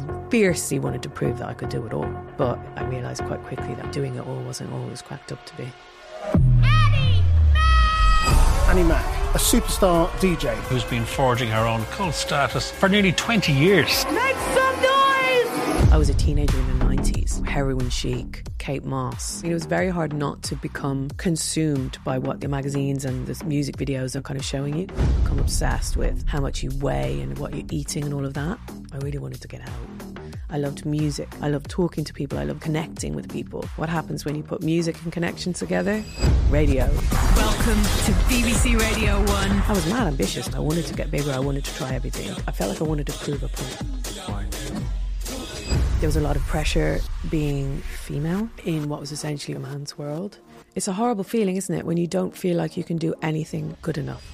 I fiercely wanted to prove that I could do it all, but I realised quite quickly that doing it all wasn't all it was cracked up to be. Annie Mac, a superstar DJ. Who's been forging her own cult status for nearly 20 years. Make some noise! I was a teenager in the 90s, heroin chic, Kate Moss. It was very hard not to become consumed by what the magazines and the music videos are kind of showing you. Become obsessed with how much you weigh and what you're eating and all of that. I really wanted to get out. I loved music. I loved talking to people. I loved connecting with people. What happens when you put music and connection together? Radio. Welcome to BBC Radio 1. I was mad ambitious. I wanted to get bigger. I wanted to try everything. I felt like I wanted to prove a point. There was a lot of pressure being female in what was essentially a man's world. It's a horrible feeling, isn't it, when you don't feel like you can do anything good enough.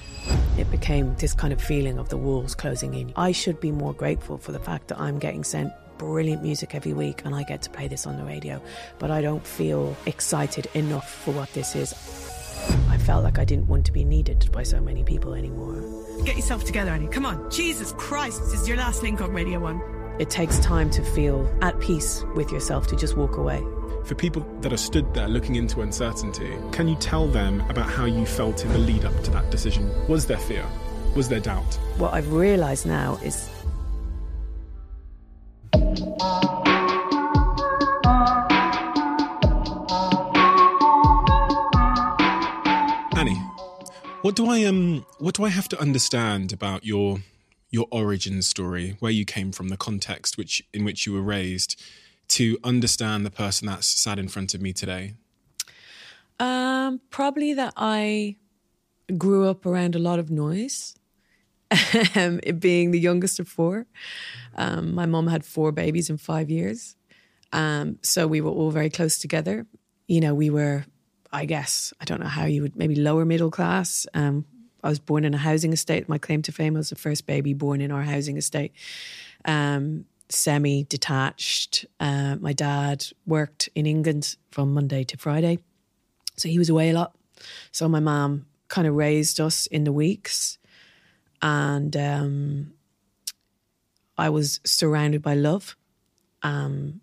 It became this kind of feeling of the walls closing in. I should be more grateful for the fact that I'm getting sent brilliant music every week and I get to play this on the radio, but I don't feel excited enough for what this is. I felt like I didn't want to be needed by so many people anymore. Get yourself together, Annie. Come on. Jesus Christ, this is your last link on Radio 1. It takes time to feel at peace with yourself to just walk away. For people that are stood there looking into uncertainty, can you tell them about how you felt in the lead up to that decision? Was there fear? Was there doubt? What I've realised now is Annie, what do I um what do I have to understand about your your origin story, where you came from, the context which in which you were raised, to understand the person that's sat in front of me today? Um, probably that I grew up around a lot of noise. Um, being the youngest of four, um, my mom had four babies in five years, um, so we were all very close together. You know, we were, I guess, I don't know how you would maybe lower middle class. Um, I was born in a housing estate. My claim to fame was the first baby born in our housing estate. Um, Semi detached. Uh, my dad worked in England from Monday to Friday, so he was away a lot. So my mom kind of raised us in the weeks, and um, I was surrounded by love. Um,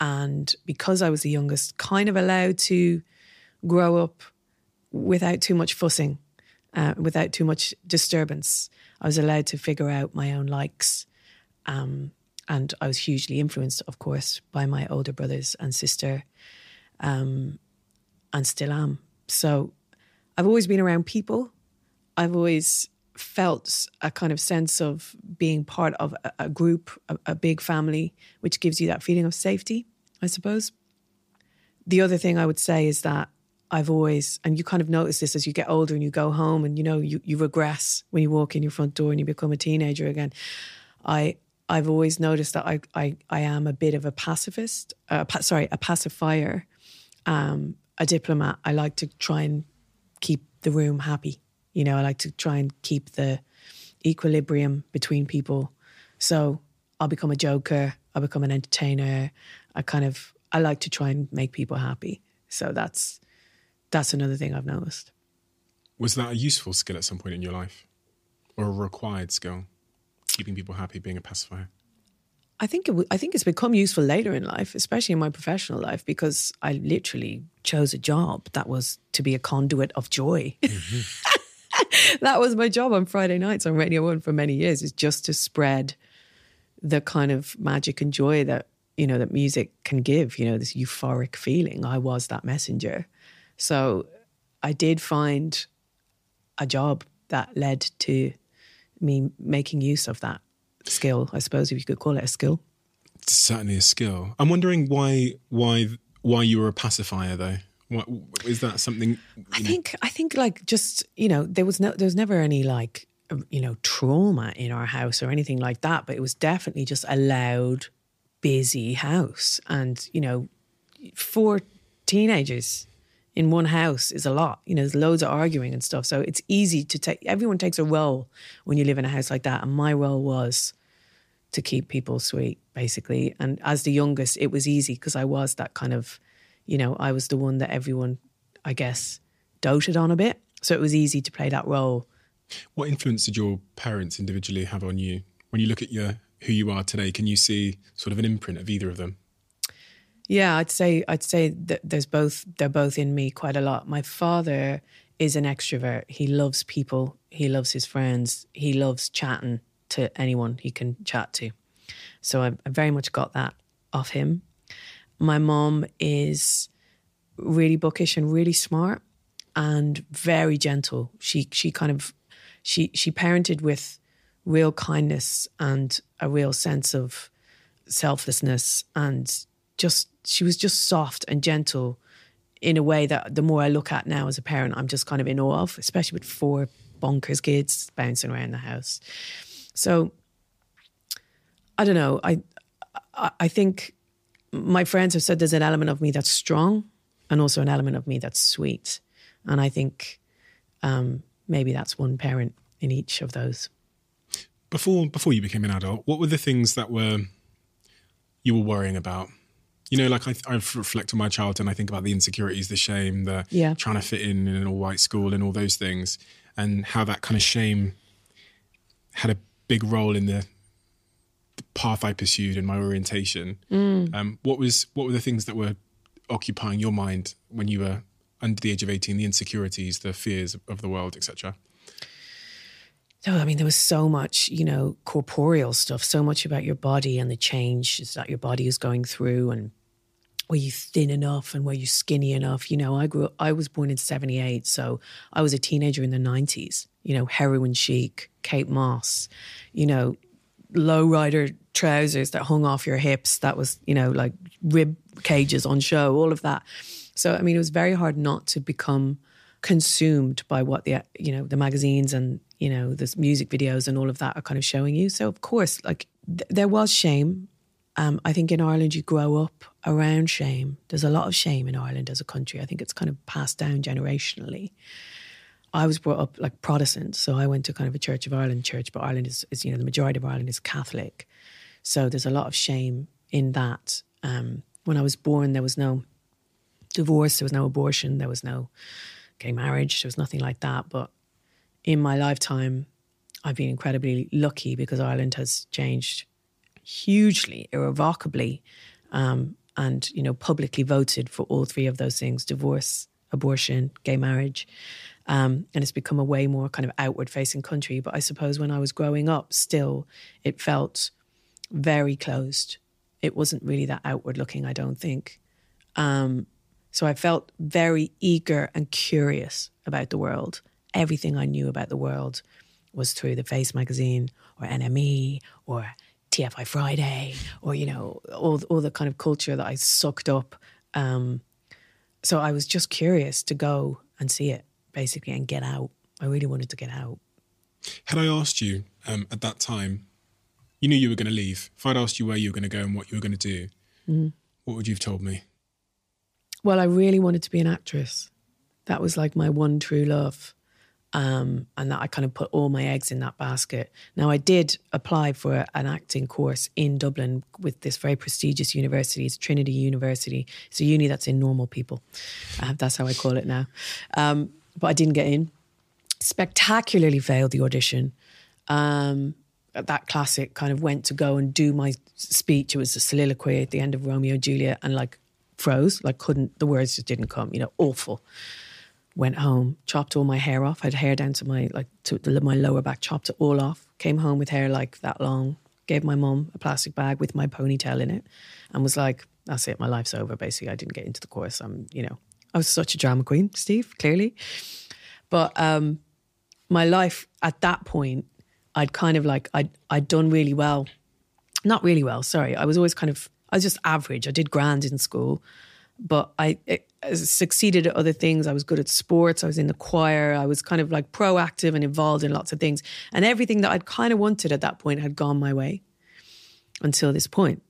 and because I was the youngest, kind of allowed to grow up without too much fussing uh, without too much disturbance. I was allowed to figure out my own likes. Um, and I was hugely influenced, of course, by my older brothers and sister, um, and still am. So I've always been around people. I've always felt a kind of sense of being part of a, a group, a, a big family, which gives you that feeling of safety, I suppose. The other thing I would say is that I've always, and you kind of notice this as you get older and you go home and you know you, you regress when you walk in your front door and you become a teenager again. I I've always noticed that I I, I am a bit of a pacifist, uh, pa- sorry, a pacifier, um, a diplomat. I like to try and keep the room happy. You know, I like to try and keep the equilibrium between people. So I'll become a joker. I'll become an entertainer. I kind of I like to try and make people happy. So that's that's another thing I've noticed. Was that a useful skill at some point in your life, or a required skill? Keeping people happy, being a pacifier. I think it w- I think it's become useful later in life, especially in my professional life, because I literally chose a job that was to be a conduit of joy. Mm-hmm. that was my job on Friday nights on Radio One for many years, is just to spread the kind of magic and joy that you know that music can give. You know, this euphoric feeling. I was that messenger. So I did find a job that led to me making use of that skill, I suppose, if you could call it a skill. It's certainly a skill. I'm wondering why why why you were a pacifier though. What, is that something? I think I think like just you know there was no there was never any like um, you know trauma in our house or anything like that, but it was definitely just a loud, busy house, and you know, four teenagers in one house is a lot. You know, there's loads of arguing and stuff. So it's easy to take, everyone takes a role when you live in a house like that. And my role was to keep people sweet, basically. And as the youngest, it was easy because I was that kind of, you know, I was the one that everyone, I guess, doted on a bit. So it was easy to play that role. What influence did your parents individually have on you? When you look at your who you are today? Can you see sort of an imprint of either of them? Yeah, I'd say I'd say that there's both they're both in me quite a lot. My father is an extrovert. He loves people. He loves his friends. He loves chatting to anyone he can chat to. So I, I very much got that off him. My mom is really bookish and really smart and very gentle. She she kind of she she parented with real kindness and a real sense of selflessness and just she was just soft and gentle in a way that the more I look at now as a parent, I'm just kind of in awe of, especially with four bonkers kids bouncing around the house. So I don't know. I I think my friends have said there's an element of me that's strong and also an element of me that's sweet. And I think um, maybe that's one parent in each of those. Before before you became an adult, what were the things that were you were worrying about? You know, like I, I reflect on my childhood and I think about the insecurities, the shame, the yeah. trying to fit in in an all white school and all those things, and how that kind of shame had a big role in the, the path I pursued and my orientation. Mm. Um, what was what were the things that were occupying your mind when you were under the age of eighteen? The insecurities, the fears of the world, etc. No, I mean, there was so much, you know, corporeal stuff, so much about your body and the change that your body is going through and were you thin enough and were you skinny enough? You know, I grew up, I was born in 78, so I was a teenager in the 90s, you know, heroin chic, Kate Moss, you know, low rider trousers that hung off your hips, that was, you know, like rib cages on show, all of that. So, I mean, it was very hard not to become consumed by what the, you know, the magazines and, you know, the music videos and all of that are kind of showing you. So, of course, like th- there was shame um, I think in Ireland you grow up around shame. There's a lot of shame in Ireland as a country. I think it's kind of passed down generationally. I was brought up like Protestant, so I went to kind of a Church of Ireland church, but Ireland is, is you know, the majority of Ireland is Catholic. So there's a lot of shame in that. Um, when I was born, there was no divorce, there was no abortion, there was no gay marriage, there was nothing like that. But in my lifetime, I've been incredibly lucky because Ireland has changed hugely, irrevocably, um, and you know publicly voted for all three of those things: divorce, abortion, gay marriage. Um, and it's become a way more kind of outward facing country. But I suppose when I was growing up, still, it felt very closed. It wasn't really that outward looking, I don't think. Um, so I felt very eager and curious about the world. Everything I knew about the world was through the Face magazine or NME or TFI Friday or you know all all the kind of culture that I sucked up. Um, so I was just curious to go and see it basically and get out. I really wanted to get out. Had I asked you um, at that time, you knew you were going to leave. If I'd asked you where you were going to go and what you were going to do, mm. what would you have told me? Well, I really wanted to be an actress. That was like my one true love um, and that I kind of put all my eggs in that basket. Now, I did apply for an acting course in Dublin with this very prestigious university. It's Trinity University. It's a uni that's in normal people. Uh, that's how I call it now. Um, but I didn't get in. Spectacularly failed the audition. Um, that classic kind of went to go and do my speech. It was a soliloquy at the end of Romeo and Juliet and like froze, like couldn't, the words just didn't come, you know, awful went home, chopped all my hair off. I had hair down to my like to the, my lower back, chopped it all off. Came home with hair like that long. Gave my mum a plastic bag with my ponytail in it, and was like, "That's it, my life's over." Basically, I didn't get into the course. I'm, you know, I was such a drama queen, Steve, clearly. But um, my life at that point, I'd kind of like I'd I'd done really well, not really well. Sorry, I was always kind of I was just average. I did grand in school but I, I, Uh, succeeded at other things. I was good at sports. I was in the choir. I was kind of like proactive and involved in lots of things. And everything that I'd kind of wanted at that point had gone my way until this point.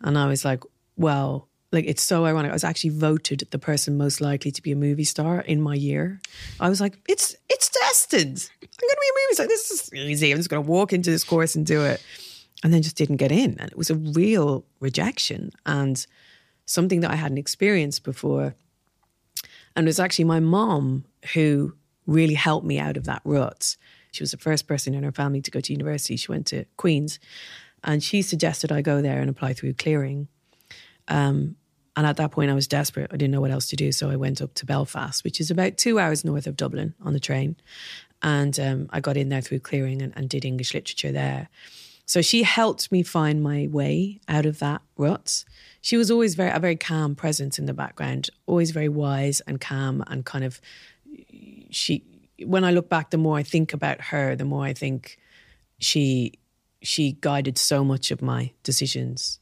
And I was like, well, like it's so ironic. I was actually voted the person most likely to be a movie star in my year. I was like, it's it's destined. I'm gonna be a movie star. This is easy. I'm just gonna walk into this course and do it. And then just didn't get in. And it was a real rejection. And something that I hadn't experienced before. And it was actually my mom who really helped me out of that rut. She was the first person in her family to go to university. She went to Queen's. and she suggested I go there and apply through clearing. Um, and at that point, I was desperate. I didn't know what else to do, so I went up to Belfast, which is about two hours north of Dublin on the train, and um, I got in there through clearing and, and did English literature there. So she helped me find my way out of that rut. She was always very a very calm presence in the background, always very wise and calm and kind of she when I look back the more I think about her, the more I think she she guided so much of my decisions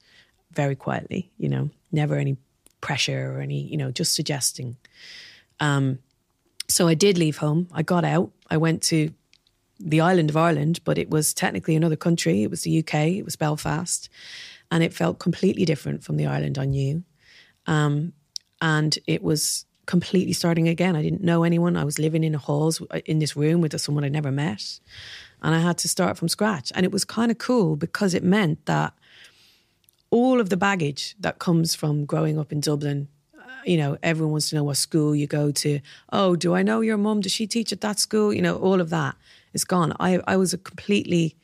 very quietly, you know, never any pressure or any, you know, just suggesting. Um so I did leave home. I got out. I went to the island of Ireland, but it was technically another country. It was the UK, it was Belfast, and it felt completely different from the Ireland I knew. Um, and it was completely starting again. I didn't know anyone. I was living in halls uh, in this room with someone I'd never met, and I had to start from scratch. And it was kind of cool because it meant that all of the baggage that comes from growing up in Dublin you know, everyone wants to know what school you go to. Oh, do I know your mum? Does she teach at that school? You know, all of that is gone. I, I was a completely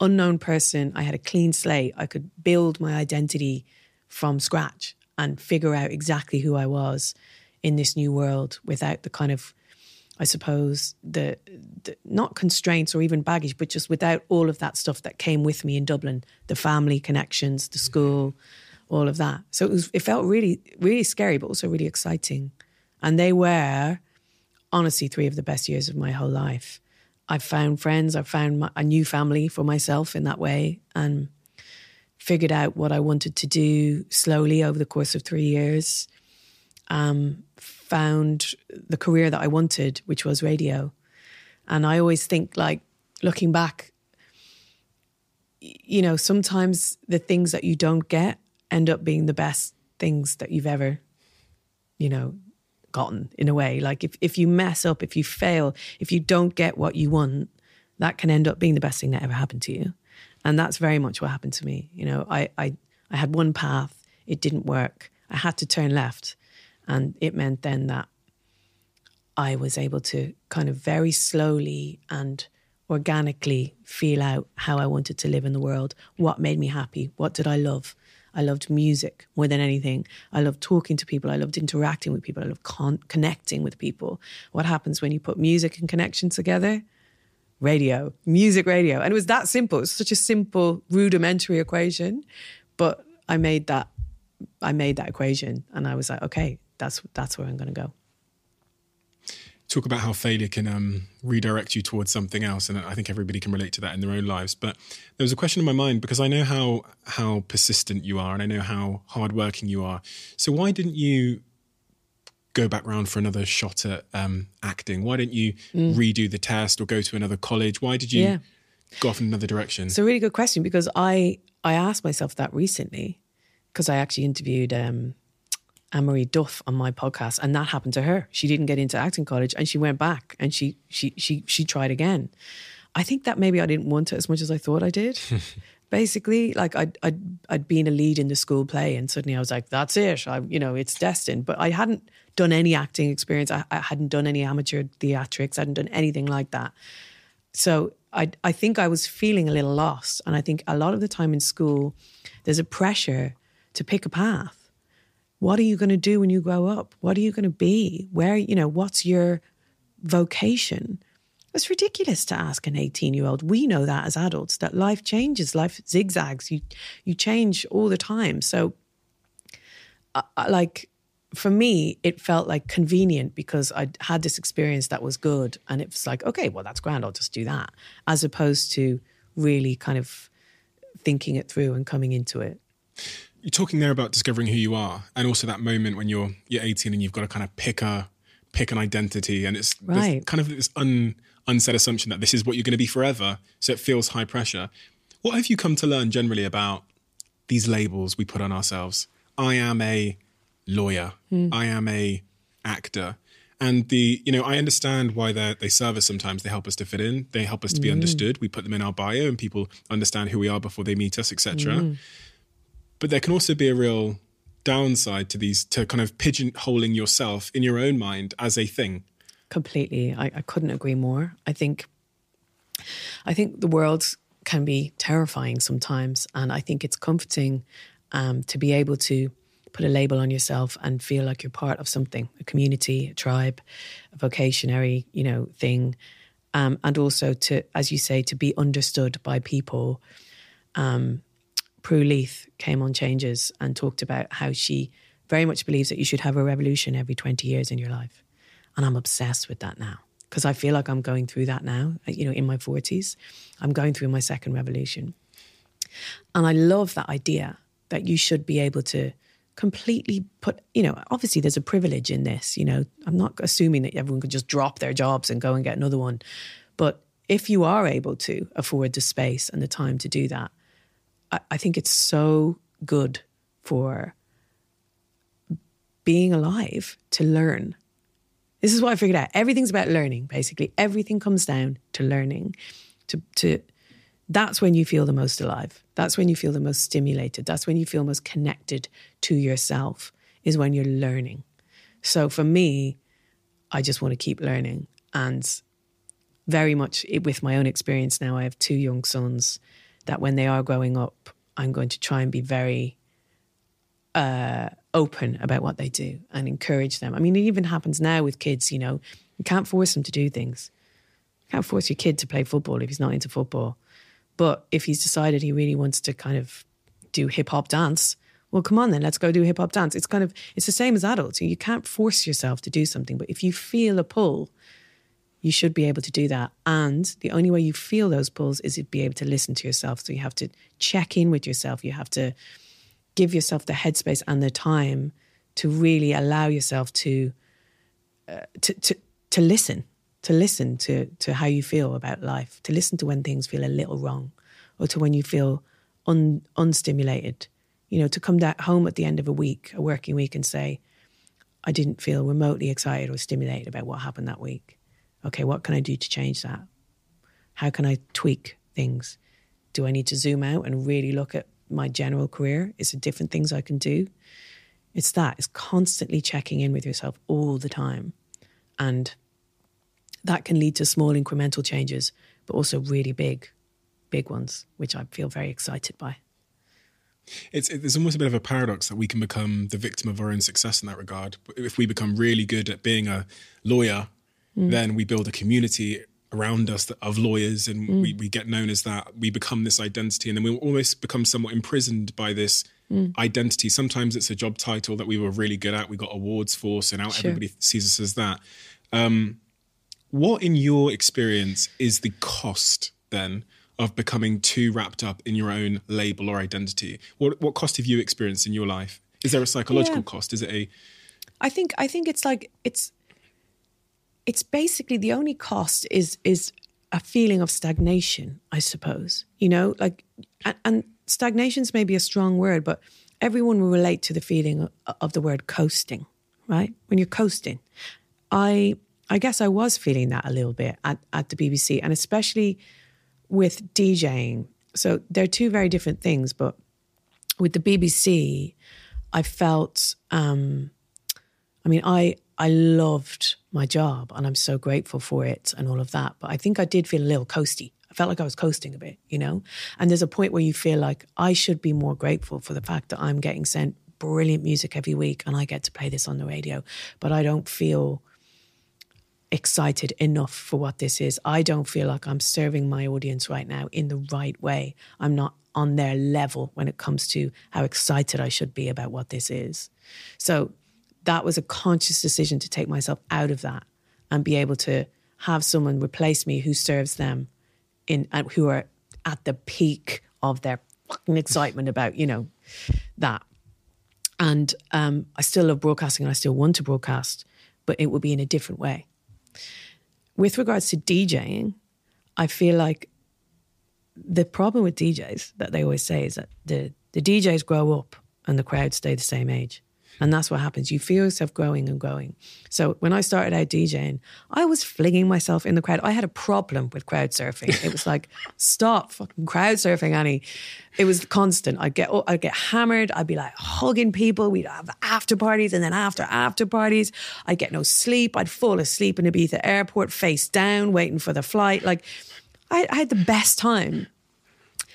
unknown person. I had a clean slate. I could build my identity from scratch and figure out exactly who I was in this new world without the kind of, I suppose, the, the not constraints or even baggage, but just without all of that stuff that came with me in Dublin the family connections, the school all of that. So it was it felt really really scary, but also really exciting. And they were honestly three of the best years of my whole life. I found friends, I found my, a new family for myself in that way, and figured out what I wanted to do slowly over the course of three years. Um, found the career that I wanted, which was radio. And I always think, like, looking back, you know, sometimes the things that you don't get end up being the best things that you've ever, you know, gotten in a way. Like if, if you mess up, if you fail, if you don't get what you want, that can end up being the best thing that ever happened to you. And that's very much what happened to me. You know, I, I, I had one path, it didn't work. I had to turn left. And it meant then that I was able to kind of very slowly and organically feel out how I wanted to live in the world, what made me happy, what did I love, I loved music more than anything. I loved talking to people. I loved interacting with people. I loved con- connecting with people. What happens when you put music and connection together? Radio, music, radio. And it was that simple. It was such a simple, rudimentary equation. But I made that, I made that equation and I was like, okay, that's that's where I'm gonna go talk about how failure can um, redirect you towards something else, and I think everybody can relate to that in their own lives. But there was a question in my mind because I know how how persistent you are, and I know how hardworking you are. So why didn't you go back round for another shot at um, acting? Why didn't you mm. redo the test or go to another college? Why did you yeah. go off in another direction? It's a really good question because I I asked myself that recently because I actually interviewed. Um, Anne-Marie Duff on my podcast, and that happened to her. She didn't get into acting college, and she went back and she she she she tried again. I think that maybe I didn't want it as much as I thought I did. Basically, like I'd, I'd I'd been a lead in the school play, and suddenly I was like, "That's it." I, you know, it's destined. But I hadn't done any acting experience. I, I hadn't done any amateur theatrics. I hadn't done anything like that. So I I think I was feeling a little lost, and I think a lot of the time in school, there's a pressure to pick a path what are you going to do when you grow up? What are you going to be? Where, you know, what's your vocation? It's ridiculous to ask an 18 year old. We know that as adults, that life changes, life zigzags. You, you change all the time. So, like, for me, it felt like convenient because I had this experience that was good. And it was like, okay, well, that's grand. I'll just do that. As opposed to really kind of thinking it through and coming into it you're talking there about discovering who you are, and also that moment when you're you're 18 and you've got to kind of pick a pick an identity, and it's right. kind of this un, unsaid assumption that this is what you're going to be forever. So it feels high pressure. What have you come to learn generally about these labels we put on ourselves? I am a lawyer. Mm. I am a actor. And the, you know, I understand why they they serve us sometimes. They help us to fit in. They help us to be mm. understood. We put them in our bio, and people understand who we are before they meet us, etc. Mm. But there can also be a real downside to these, to kind of pigeonholing yourself in your own mind as a thing. Completely. I, I couldn't agree more. I think, I think the world can be terrifying sometimes. And I think it's comforting um, to be able to put a label on yourself and feel like you're part of something, a community, a tribe, a vocationary, you know, thing. Um, and also to, as you say, to be understood by people. Um, Prue Leith came on Changes and talked about how she very much believes that you should have a revolution every 20 years in your life. And I'm obsessed with that now because I feel like I'm going through that now, you know, in my 40s. I'm going through my second revolution. And I love that idea that you should be able to completely put, you know, obviously there's a privilege in this, you know, I'm not assuming that everyone could just drop their jobs and go and get another one. But if you are able to afford the space and the time to do that, I, think it's so good for being alive to learn. This is what I figured out. Everything's about learning, basically. Everything comes down to learning. To to that's when you feel the most alive. That's when you feel the most stimulated. That's when you feel most connected to yourself, is when you're learning. So for me, I just want to keep learning. And very much with my own experience now, I have two young sons that when they are growing up, I'm going to try and be very uh, open about what they do and encourage them. I mean, it even happens now with kids, you know, you can't force them to do things. You can't force your kid to play football if he's not into football. But if he's decided he really wants to kind of do hip hop dance, well, come on then, let's go do hip hop dance. It's kind of, it's the same as adults. You can't force yourself to do something, but if you feel a pull, you should be able to do that. And the only way you feel those pulls is to be able to listen to yourself. So you have to check in with yourself. You have to give yourself the headspace and the time to really allow yourself to uh, to, to to listen to listen to to how you feel about life to listen to when things feel a little wrong or to when you feel un, unstimulated you know to come back home at the end of a week a working week and say i didn't feel remotely excited or stimulated about what happened that week okay what can i do to change that how can i tweak things do i need to zoom out and really look at my general career? Is it different things I can do? It's that, it's constantly checking in with yourself all the time. And that can lead to small incremental changes, but also really big, big ones, which I feel very excited by. It's it's almost a bit of a paradox that we can become the victim of our own success in that regard. If we become really good at being a lawyer, mm. then we build a community around us of lawyers and mm. we, we get known as that we become this identity and then we almost become somewhat imprisoned by this mm. identity sometimes it's a job title that we were really good at we got awards for so now sure. everybody sees us as that um, what in your experience is the cost then of becoming too wrapped up in your own label or identity what, what cost have you experienced in your life is there a psychological yeah. cost is it a i think i think it's like it's it's basically the only cost is is a feeling of stagnation, I suppose. You know, like and, and stagnation's maybe a strong word, but everyone will relate to the feeling of, of the word coasting, right? When you're coasting. I I guess I was feeling that a little bit at, at the BBC and especially with DJing. So they're two very different things, but with the BBC, I felt um I mean I I loved my job and I'm so grateful for it and all of that. But I think I did feel a little coasty. I felt like I was coasting a bit, you know? And there's a point where you feel like I should be more grateful for the fact that I'm getting sent brilliant music every week and I get to play this on the radio. But I don't feel excited enough for what this is. I don't feel like I'm serving my audience right now in the right way. I'm not on their level when it comes to how excited I should be about what this is. So that was a conscious decision to take myself out of that and be able to have someone replace me who serves them in uh, who are at the peak of their fucking excitement about you know that. And um, i still love broadcasting and i still want to broadcast but it will be in a different way. With regards to djing i feel like the problem with djs that they always say is that the, the djs grow up and the crowds stay the same age and that's what happens. You feel yourself growing and growing. So when I started out DJing, I was flinging myself in the crowd. I had a problem with crowd surfing. It was like, stop fucking crowd surfing, Annie. It was constant. I'd get I'd get hammered. I'd be like hugging people. We'd have after parties and then after after parties. I'd get no sleep. I'd fall asleep in Ibiza airport, face down, waiting for the flight. Like I, I had the best time.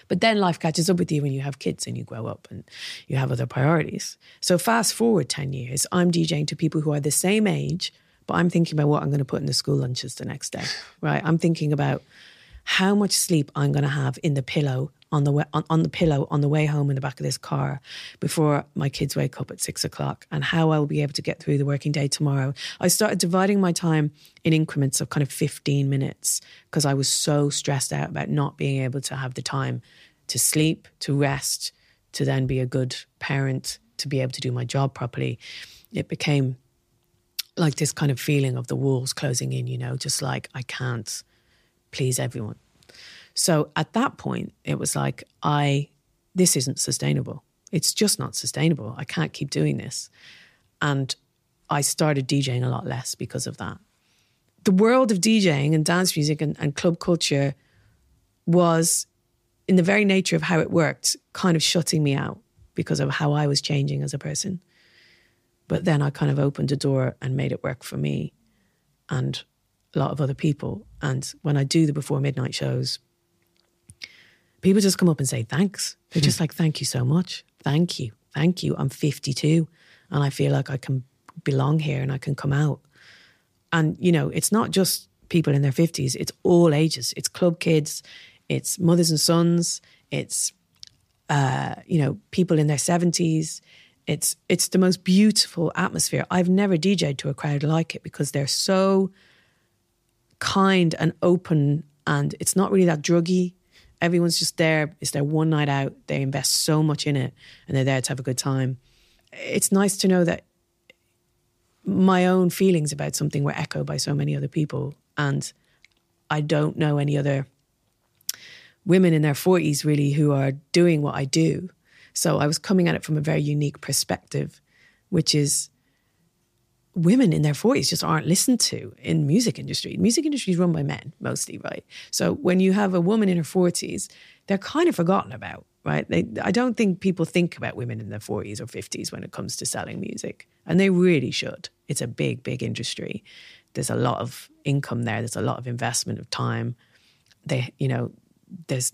But then life catches up with you when you have kids and you grow up and you have other priorities. So fast forward 10 years, I'm DJing to people who are the same age, but I'm thinking about what I'm going to put in the school lunches the next day, right? I'm thinking about how much sleep I'm going to have in the pillow on the way, on, on the pillow on the way home in the back of this car before my kids wake up at six o'clock and how I'll be able to get through the working day tomorrow. I started dividing my time in increments of kind of 15 minutes because I was so stressed out about not being able to have the time to sleep, to rest, to then be a good parent, to be able to do my job properly. It became like this kind of feeling of the walls closing in, you know, just like I can't please everyone. So at that point, it was like, I, this isn't sustainable. It's just not sustainable. I can't keep doing this. And I started DJing a lot less because of that. The world of DJing and dance music and, and club culture was, in the very nature of how it worked, kind of shutting me out because of how I was changing as a person. But then I kind of opened a door and made it work for me and a lot of other people. And when I do the before midnight shows, people just come up and say thanks. They're just like, thank you so much. Thank you. Thank you. I'm 52 and I feel like I can belong here and I can come out. And, you know, it's not just people in their 50s, it's all ages. It's club kids, it's mothers and sons, it's, uh, you know, people in their 70s. It's, it's the most beautiful atmosphere. I've never DJed to a crowd like it because they're so kind and open and it's not really that druggy everyone's just there. It's their one night out. They invest so much in it and they're there to have a good time. It's nice to know that my own feelings about something were echoed by so many other people. And I don't know any other women in their 40s really who are doing what I do. So I was coming at it from a very unique perspective, which is women in their 40s just aren't listened to in music industry. Music industry is run by men mostly, right? So when you have a woman in her 40s, they're kind of forgotten about, right? They, I don't think people think about women in their 40s or 50s when it comes to selling music, and they really should. It's a big, big industry. There's a lot of income there. There's a lot of investment of time. They, you know, there's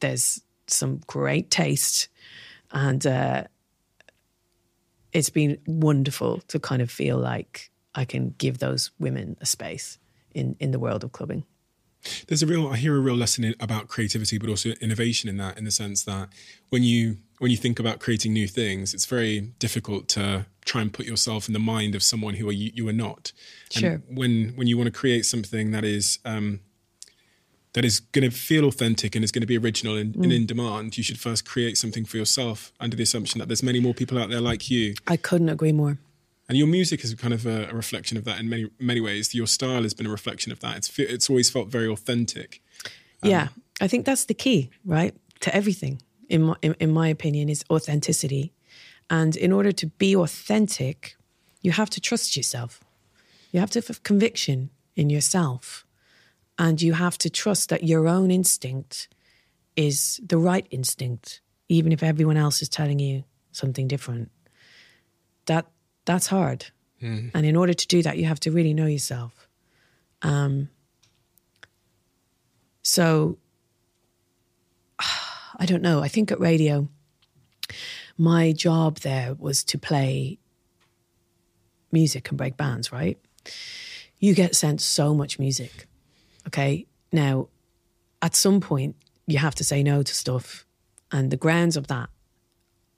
there's some great taste, and uh, it's been wonderful to kind of feel like I can give those women a space in in the world of clubbing. There's a real I hear a real lesson in, about creativity, but also innovation in that, in the sense that when you when you think about creating new things, it's very difficult to try and put yourself in the mind of someone who are you, you are not. Sure. And when when you want to create something that is um, that is going to feel authentic and is going to be original and, mm. and, in demand, you should first create something for yourself under the assumption that there's many more people out there like you. I couldn't agree more. And your music is kind of a, a reflection of that in many many ways. Your style has been a reflection of that. It's it's always felt very authentic. Um, yeah, I think that's the key, right, to everything. In my in, in my opinion, is authenticity. And in order to be authentic, you have to trust yourself. You have to have conviction in yourself and you have to trust that your own instinct is the right instinct, even if everyone else is telling you something different. That that's hard. Mm. And in order to do that, you have to really know yourself. Um, so I don't know. I think at radio, my job there was to play music and break bands, right? You get sent so much music Okay. Now, at some point, you have to say no to stuff. And the grounds of that,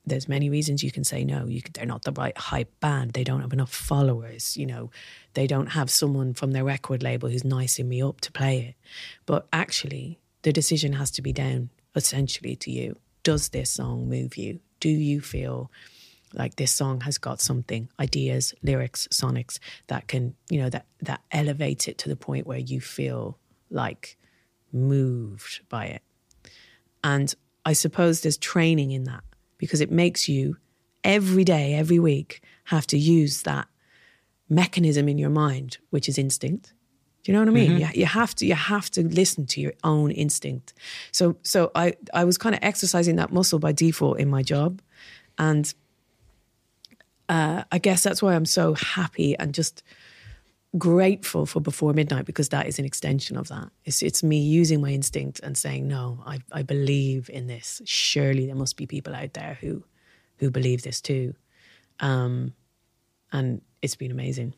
there's many reasons you can say no. You they're not the right hype band. They don't have enough followers. You know, they don't have someone from their record label who's nicing me up to play it. But actually, the decision has to be down essentially to you. Does this song move you? Do you feel like this song has got something ideas lyrics sonics that can you know that that elevates it to the point where you feel like moved by it and i suppose there's training in that because it makes you every day every week have to use that mechanism in your mind which is instinct do you know what I mean? Mm-hmm. You, you have to you have to listen to your own instinct. So so I I was kind of exercising that muscle by default in my job, and uh, I guess that's why I'm so happy and just grateful for Before Midnight because that is an extension of that. It's it's me using my instinct and saying, no, I, I believe in this. Surely there must be people out there who who believe this too. Um, and it's been amazing.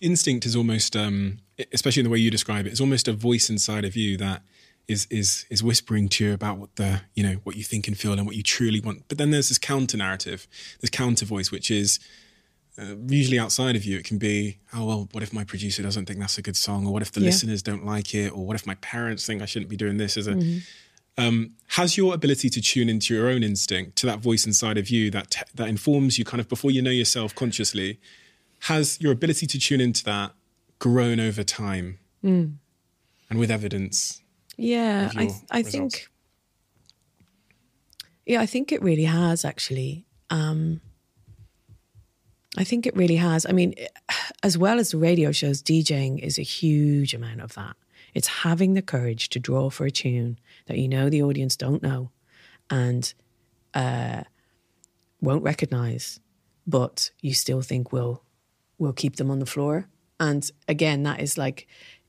Instinct is almost, um, especially in the way you describe it, it's almost a voice inside of you that is is is whispering to you about what the you know what you think and feel and what you truly want. But then there's this counter narrative, this counter voice, which is uh, usually outside of you. It can be, oh well, what if my producer doesn't think that's a good song, or what if the Yeah. listeners don't like it, or what if my parents think I shouldn't be doing this as a. Mm-hmm. Um, has your ability to tune into your own instinct, to that voice inside of you that te- that informs you kind of before you know yourself consciously, has your ability to tune into that grown over time Mm. and with evidence? Yeah, I I think. Yeah, I think it really has actually. Um, I think it really has. I mean, as well as the radio shows, DJing is a huge amount of that. It's having the courage to draw for a tune that you know the audience don't know and uh, won't recognize, but you still think will will keep them on the floor. And again, that is like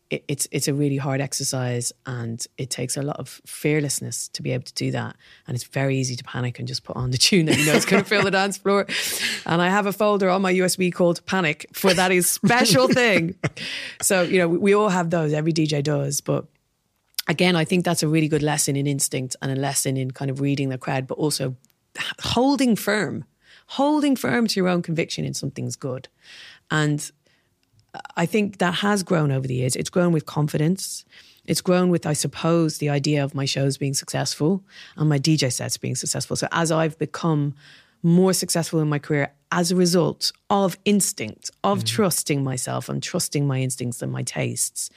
it, it's it's a really hard exercise, and it takes a lot of fearlessness to be able to do that. And it's very easy to panic and just put on the tune that you know is going to fill the dance floor. And I have a folder on my USB called Panic for that is special thing. So you know we, we all have those. Every DJ does, but again, I think that's a really good lesson in instinct and a lesson in kind of reading the crowd, but also holding firm, holding firm to your own conviction in something's good. And I think that has grown over the years. It's grown with confidence. It's grown with, I suppose, the idea of my shows being successful and my DJ sets being successful. So as I've become more successful in my career as a result of instinct, of trusting myself and trusting my instincts and my tastes,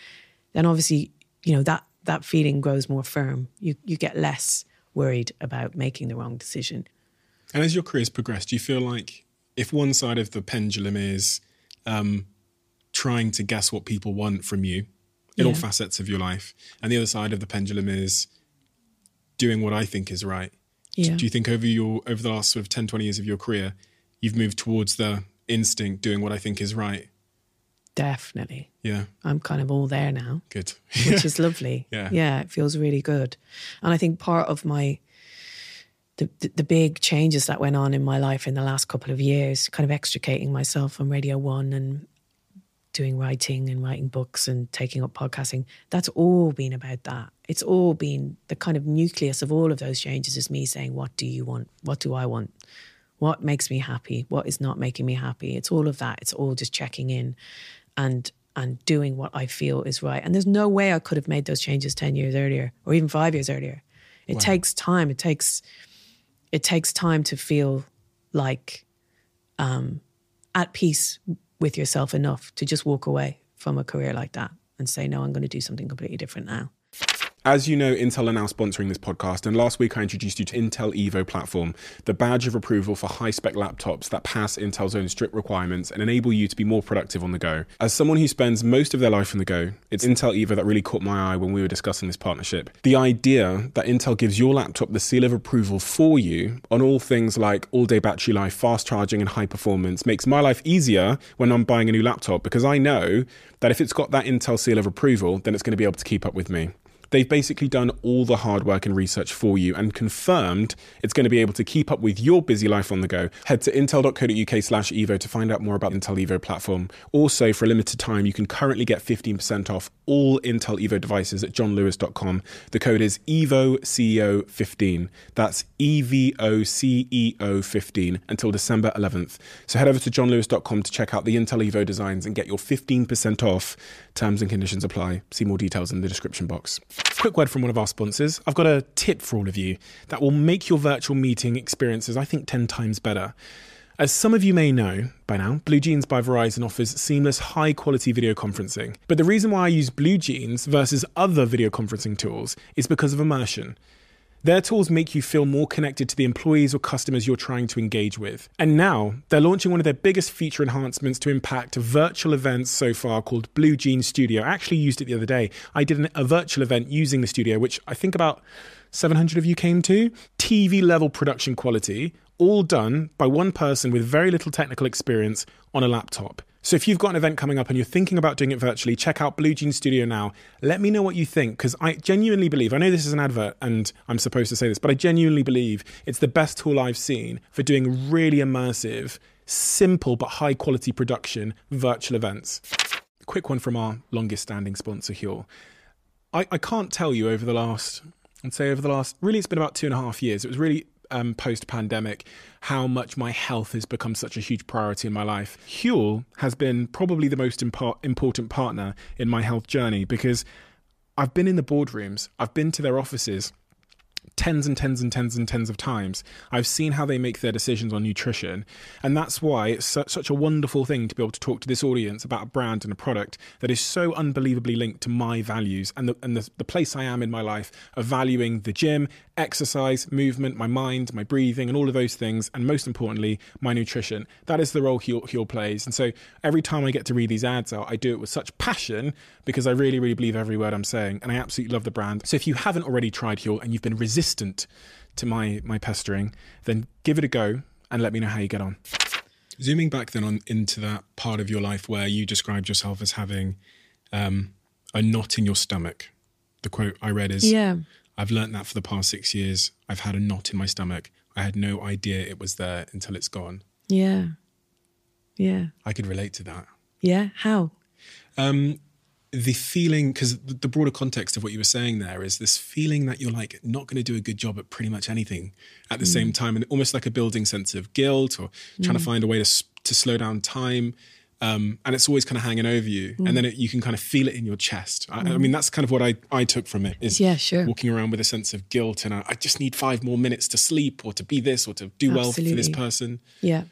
then obviously, you know, that that feeling grows more firm. You you get less worried about making the wrong decision. And as your career's progressed, do you feel like if one side of the pendulum is um, trying to guess what people want from you in all facets of your life, and the other side of the pendulum is doing what I think is right? Yeah. Do you think over your over the last sort of 10, 20 years of your career, you've moved towards the instinct, doing what I think is right? Definitely. Yeah, I'm kind of all there now. good. which is lovely. Yeah. yeah, it feels really good. And I think part of my the, the the big changes that went on in my life in the last couple of years, kind of extricating myself from Radio One and doing writing and writing books and taking up podcasting. That's all been about that. It's all been the kind of nucleus of all of those changes is me saying, "What do you want? What do I want?" What makes me happy? What is not making me happy? It's all of that. It's all just checking in and and doing what I feel is right. And there's no way I could have made those changes 10 years earlier or even 5 years earlier. It takes time. It takes it takes time to feel like um at peace with yourself enough to just walk away from a career like that and say no, I'm going to do something completely different now. As you know, Intel are now sponsoring this podcast, and last week I introduced you to Intel Evo platform, the badge of approval for high spec laptops that pass Intel's own strict requirements and enable you to be more productive on the go. As someone who spends most of their life on the go, it's Intel Evo that really caught my eye when we were discussing this partnership. The idea that Intel gives your laptop the seal of approval for you on all things like all day battery life, fast charging, and high performance makes my life easier when I'm buying a new laptop because I know that if it's got that Intel seal of approval, then it's going to be able to keep up with me. They've basically done all the hard work and research for you and confirmed it's going to be able to keep up with your busy life on the go. Head to intel.co.uk slash Evo to find out more about the Intel Evo platform. Also, for a limited time, you can currently get 15% off all Intel Evo devices at johnlewis.com. The code is EVOCEO15. That's E EVOCEO15 until December 11th. So head over to johnlewis.com to check out the Intel Evo designs and get your 15% off. Terms and conditions apply. See more details in the description box. Quick word from one of our sponsors. I've got a tip for all of you that will make your virtual meeting experiences, I think, 10 times better. As some of you may know by now, Blue Jeans by Verizon offers seamless, high quality video conferencing. But the reason why I use Blue Jeans versus other video conferencing tools is because of immersion. Their tools make you feel more connected to the employees or customers you're trying to engage with. And now they're launching one of their biggest feature enhancements to impact virtual events so far called Blue Jeans Studio. I actually used it the other day. I did an, a virtual event using the studio, which I think about 700 of you came to. TV level production quality, all done by one person with very little technical experience on a laptop. So if you've got an event coming up and you're thinking about doing it virtually, check out Blue Jean Studio now. Let me know what you think because I genuinely believe, I know this is an advert and I'm supposed to say this, but I genuinely believe it's the best tool I've seen for doing really immersive, simple but high quality production virtual events. Quick one from our longest standing sponsor, Huel. I, I can't tell you over the last, I'd say over the last, really it's been about two and a half years. It was really um, post pandemic how much my health has become such a huge priority in my life. Huel has been probably the most impo- important partner in my health journey because I've been in the boardrooms, I've been to their offices tens and tens and tens and tens of times. I've seen how they make their decisions on nutrition. And that's why it's su- such a wonderful thing to be able to talk to this audience about a brand and a product that is so unbelievably linked to my values and the, and the, the place I am in my life of valuing the gym, exercise, movement, my mind, my breathing, and all of those things. And most importantly, my nutrition. That is the role Huel, Huel plays. And so every time I get to read these ads out, I do it with such passion because I really, really believe every word I'm saying. And I absolutely love the brand. So if you haven't already tried Huel and you've been resistant to my my pestering, then give it a go and let me know how you get on. Zooming back then on into that part of your life where you described yourself as having um, a knot in your stomach. The quote I read is, Yeah. I've learned that for the past six years. I've had a knot in my stomach. I had no idea it was there until it's gone. Yeah. Yeah. I could relate to that. Yeah. How? Um, the feeling, because the broader context of what you were saying there is this feeling that you're like not going to do a good job at pretty much anything at the same mm. time, and almost like a building sense of guilt or trying to mm. find a way to to slow down time. Um, and it's always kind of hanging over you, and then mm. it, you can kind of feel it in your chest. I, I mean, that's kind of what I, I took from it. Is Yeah, sure. walking around with a sense of guilt, and I, I just need five more minutes to sleep, or to be this, or to do well for this person. Yeah.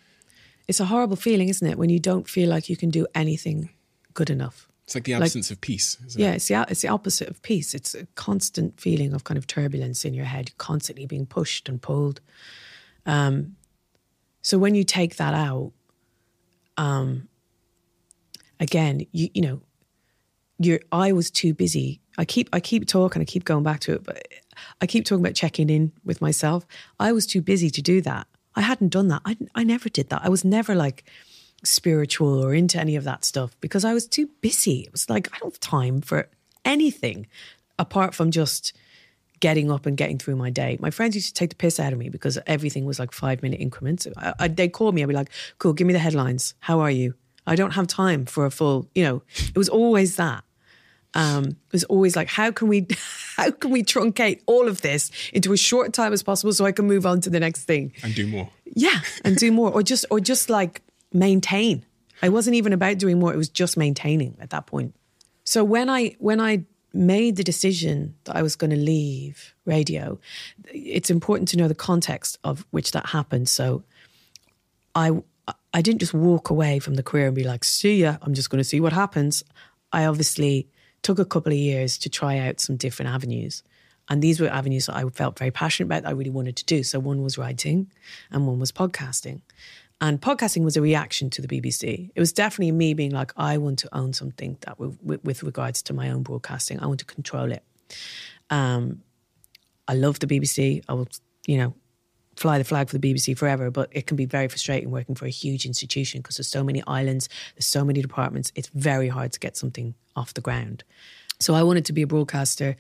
It's a horrible feeling, isn't it? When you don't feel like you can do anything good enough. It's like the absence of peace. Isn't Yeah, it? it's the it's the opposite of peace. It's a constant feeling of kind of turbulence in your head, constantly being pushed and pulled. Um, so when you take that out, um, again, you you know, your I was too busy. I keep I keep talking, I keep going back to it, but I keep talking about checking in with myself. I was too busy to do that. I hadn't done that. I I never did that. I was never like spiritual or into any of that stuff because I was too busy. It was like I don't have time for anything apart from just getting up and getting through my day. My friends used to take the piss out of me because everything was like five minute increments. I, I, they'd call me. I'd be like, "Cool, give me the headlines. How are you?" I don't have time for a full. You know, it was always that. Um, it was always like, how can we, how can we truncate all of this into as short time as possible so I can move on to the next thing? and do more. Yeah, and do more, or just, or just like maintain. I wasn't even about doing more; it was just maintaining at that point. So when I when I made the decision that I was going to leave radio, it's important to know the context of which that happened. So I I didn't just walk away from the career and be like, "See ya, I'm just going to see what happens." I obviously took a couple of years to try out some different avenues. And these were avenues that I felt very passionate about, I really wanted to do. So one was writing and one was podcasting. And podcasting was a reaction to the BBC. It was definitely me being like, I want to own something that with, with regards to my own broadcasting, I want to control it. Um, I love the BBC. I will, you know, fly the flag for the BBC forever, but it can be very frustrating working for a huge institution because there's so many islands, there's so many departments. It's very hard to get something off the ground. So I wanted to be a broadcaster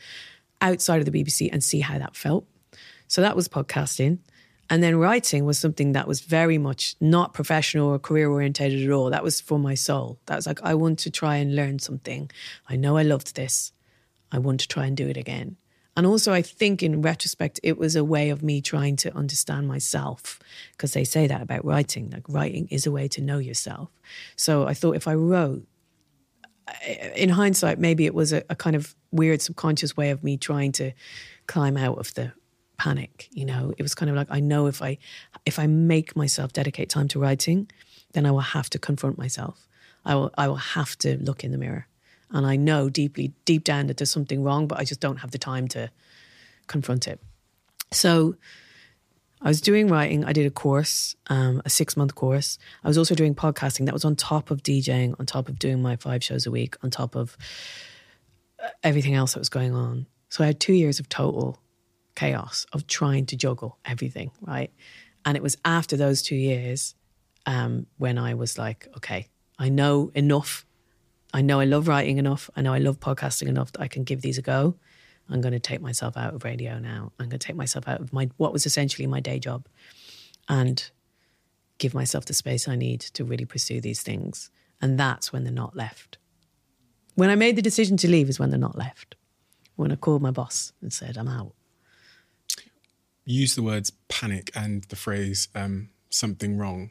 outside of the BBC and see how that felt. So that was podcasting. And then writing was something that was very much not professional or career orientated at all. That was for my soul. That was like, I want to try and learn something. I know I loved this. I want to try and do it again. And also, I think in retrospect, it was a way of me trying to understand myself because they say that about writing. Like, writing is a way to know yourself. So I thought if I wrote, in hindsight, maybe it was a, a kind of weird subconscious way of me trying to climb out of the panic. You know, it was kind of like I know if I if I make myself dedicate time to writing, then I will have to confront myself. I will I will have to look in the mirror. And I know deeply, deep down that there's something wrong, but I just don't have the time to confront it. So I was doing writing. I did a course, um, a six month course. I was also doing podcasting. That was on top of DJing, on top of doing my five shows a week, on top of uh, everything else that was going on. So I had two years of total chaos of trying to juggle everything, right? And it was after those two years um, when I was like, okay, I know enough. I know I love writing enough. I know I love podcasting enough that I can give these a go. I'm going to take myself out of radio now. I'm going to take myself out of my what was essentially my day job, and give myself the space I need to really pursue these things. And that's when they're not left. When I made the decision to leave is when they're not left. When I called my boss and said I'm out. Use the words panic and the phrase um, something wrong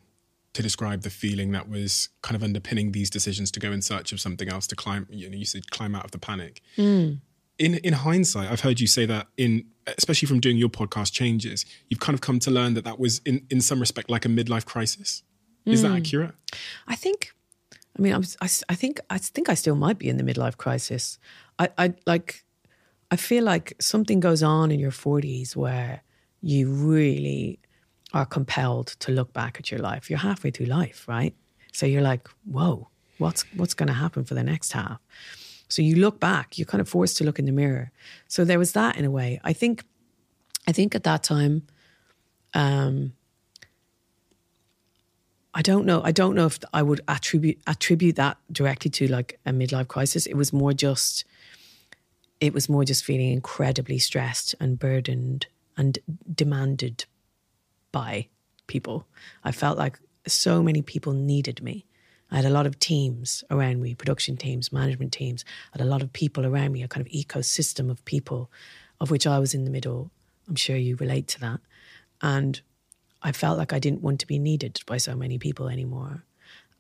to describe the feeling that was kind of underpinning these decisions to go in search of something else to climb. You know, you said climb out of the panic. In in hindsight, I've heard you say that in especially from doing your podcast changes, you've kind of come to learn that that was in in some respect like a midlife crisis. Is that accurate? I think, I mean, I'm, I, I think, I think I still might be in the midlife crisis. I, I like, I feel like something goes on in your 40s where you really are compelled to look back at your life. You're halfway through life, right? So you're like, whoa, what's what's going to happen for the next half? So you look back. You're kind of forced to look in the mirror. So there was that in a way. I think, I think at that time, um, I don't know. I don't know if I would attribute attribute that directly to like a midlife crisis. It was more just, it was more just feeling incredibly stressed and burdened and demanded by people. I felt like so many people needed me. I had a lot of teams around me, production teams, management teams. I had a lot of people around me, a kind of ecosystem of people, of which I was in the middle. I'm sure you relate to that. And I felt like I didn't want to be needed by so many people anymore.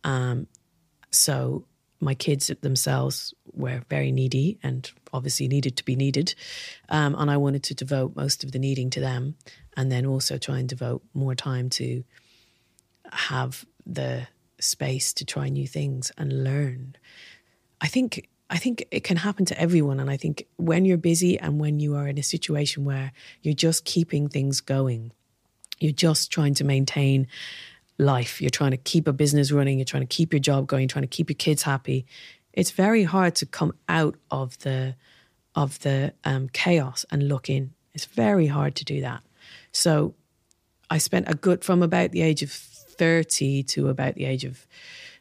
Um, so my kids themselves were very needy and obviously needed to be needed. Um, and I wanted to devote most of the needing to them and then also try and devote more time to have the space to try new things and learn. I think I think it can happen to everyone and I think when you're busy and when you are in a situation where you're just keeping things going, you're just trying to maintain life, you're trying to keep a business running, you're trying to keep your job going, trying to keep your kids happy. It's very hard to come out of the of the um, chaos and look in. It's very hard to do that. So I spent a good from about the age of 30 to about the age of